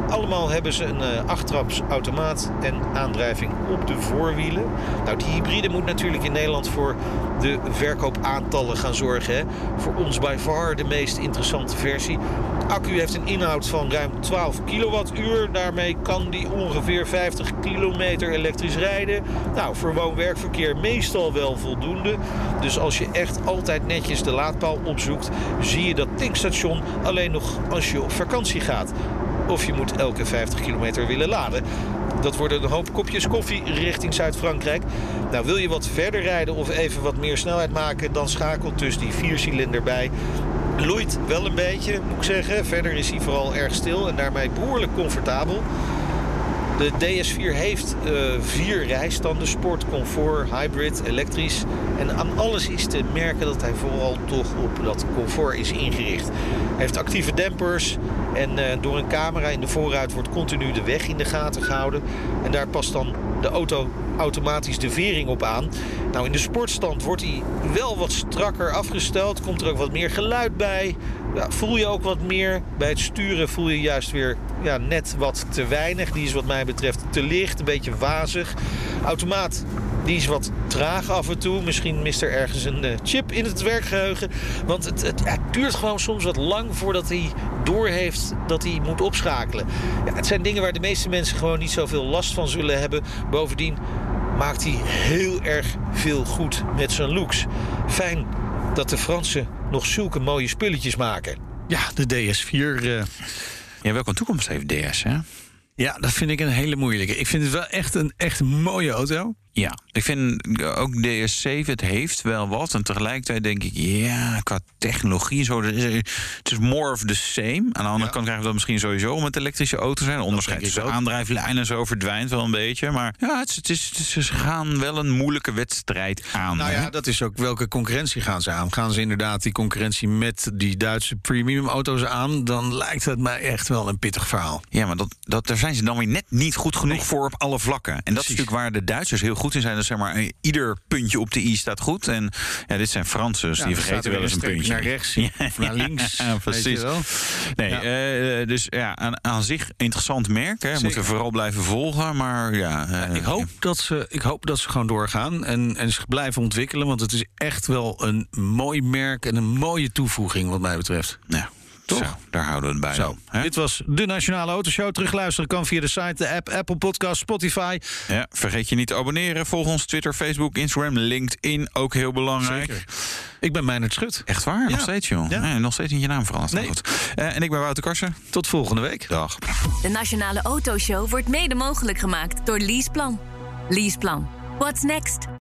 Allemaal hebben ze een uh, achttraps automaat en aandrijving op de voorwielen. Nou, die hybride moet natuurlijk in Nederland voor de verkoopaantallen gaan zorgen. Hè? Voor ons by far de meest interessante versie. De accu heeft een inhoud van ruim 12 kilowattuur. Daarmee kan die ongeveer 50 kilometer elektrisch rijden. Nou, voor woon-werkverkeer meestal wel voldoende. Dus als je echt altijd netjes de laadpaal opzoekt, zie je dat tankstation alleen nog als je op vakantie gaat. Of je moet elke 50 kilometer willen laden. Dat worden een hoop kopjes koffie richting Zuid-Frankrijk. Nou, wil je wat verder rijden of even wat meer snelheid maken... dan schakelt dus die viercilinder bij. Loeit wel een beetje, moet ik zeggen. Verder is hij vooral erg stil en daarmee behoorlijk comfortabel. De DS4 heeft uh, vier rijstanden: sport, comfort, hybrid, elektrisch. En aan alles is te merken dat hij vooral toch op dat comfort is ingericht. Hij heeft actieve dempers en uh, door een camera in de voorruit wordt continu de weg in de gaten gehouden. En daar past dan de auto automatisch de vering op aan. Nou, in de sportstand wordt hij wel wat strakker afgesteld. Komt er ook wat meer geluid bij. Ja, voel je ook wat meer. Bij het sturen voel je juist weer ja, net wat te weinig. Die is wat mij betreft te licht, een beetje wazig. Automaat die is wat traag af en toe. Misschien mist er ergens een uh, chip in het werkgeheugen. Want het, het, het, duurt gewoon soms wat lang voordat hij doorheeft dat hij moet opschakelen. Ja, het zijn dingen waar de meeste mensen gewoon niet zoveel last van zullen hebben. Bovendien maakt hij heel erg veel goed met zijn looks. Fijn dat de Fransen nog zulke mooie spulletjes maken. Ja, de DS4. Uh... Ja, welke toekomst heeft DS, hè? Ja, dat vind ik een hele moeilijke. Ik vind het wel echt een echt mooie auto. Ja, ik vind ook DS7, het heeft wel wat. En tegelijkertijd denk ik, ja, qua technologie zo. Het is more of the same. Aan de andere ja. kant krijgen we dat misschien sowieso met elektrische auto's zijn. Onderscheid tussen aandrijflijn en zo verdwijnt wel een beetje. Maar ja, het, het is, het ze gaan wel een moeilijke wedstrijd aan. Nou ja, dat is ook welke concurrentie gaan ze aan? Gaan ze inderdaad die concurrentie met die Duitse premium auto's aan? Dan lijkt het mij echt wel een pittig verhaal. Ja, maar dat, dat, daar zijn ze dan weer net niet goed genoeg nee. voor op alle vlakken. En Precies. dat is natuurlijk waar de Duitsers heel goed goed in zijn. Dus zeg maar, ieder puntje op de i staat goed. En ja, dit zijn Fransen, dus ja, die vergeten wel eens een puntje. Naar rechts of naar links. ja, precies. Nee, ja. Uh, dus ja, aan, aan, zich interessant merk. Hè. Moeten we vooral blijven volgen. Maar ja, uh, ik, hoop dat ze, ik hoop dat ze gewoon doorgaan en, en zich blijven ontwikkelen. Want het is echt wel een mooi merk en een mooie toevoeging, wat mij betreft. Ja. Toch? Zo, daar houden we het bij. Zo. Dit was de Nationale Autoshow. Terugluisteren kan via de site, de app, Apple Podcast, Spotify. Ja, vergeet je niet te abonneren. Volg ons Twitter, Facebook, Instagram, LinkedIn. Ook heel belangrijk. Zeker. Ik ben Meijnerd Schut. Echt waar? Ja. Nog steeds, joh. Ja. Nee, nog steeds niet je naam veranderd. Nee. Goed. Uh, en ik ben Wouter Karsen. Tot volgende week. Dag. De Nationale Autoshow wordt mede mogelijk gemaakt door Leaseplan. Leaseplan. What's next?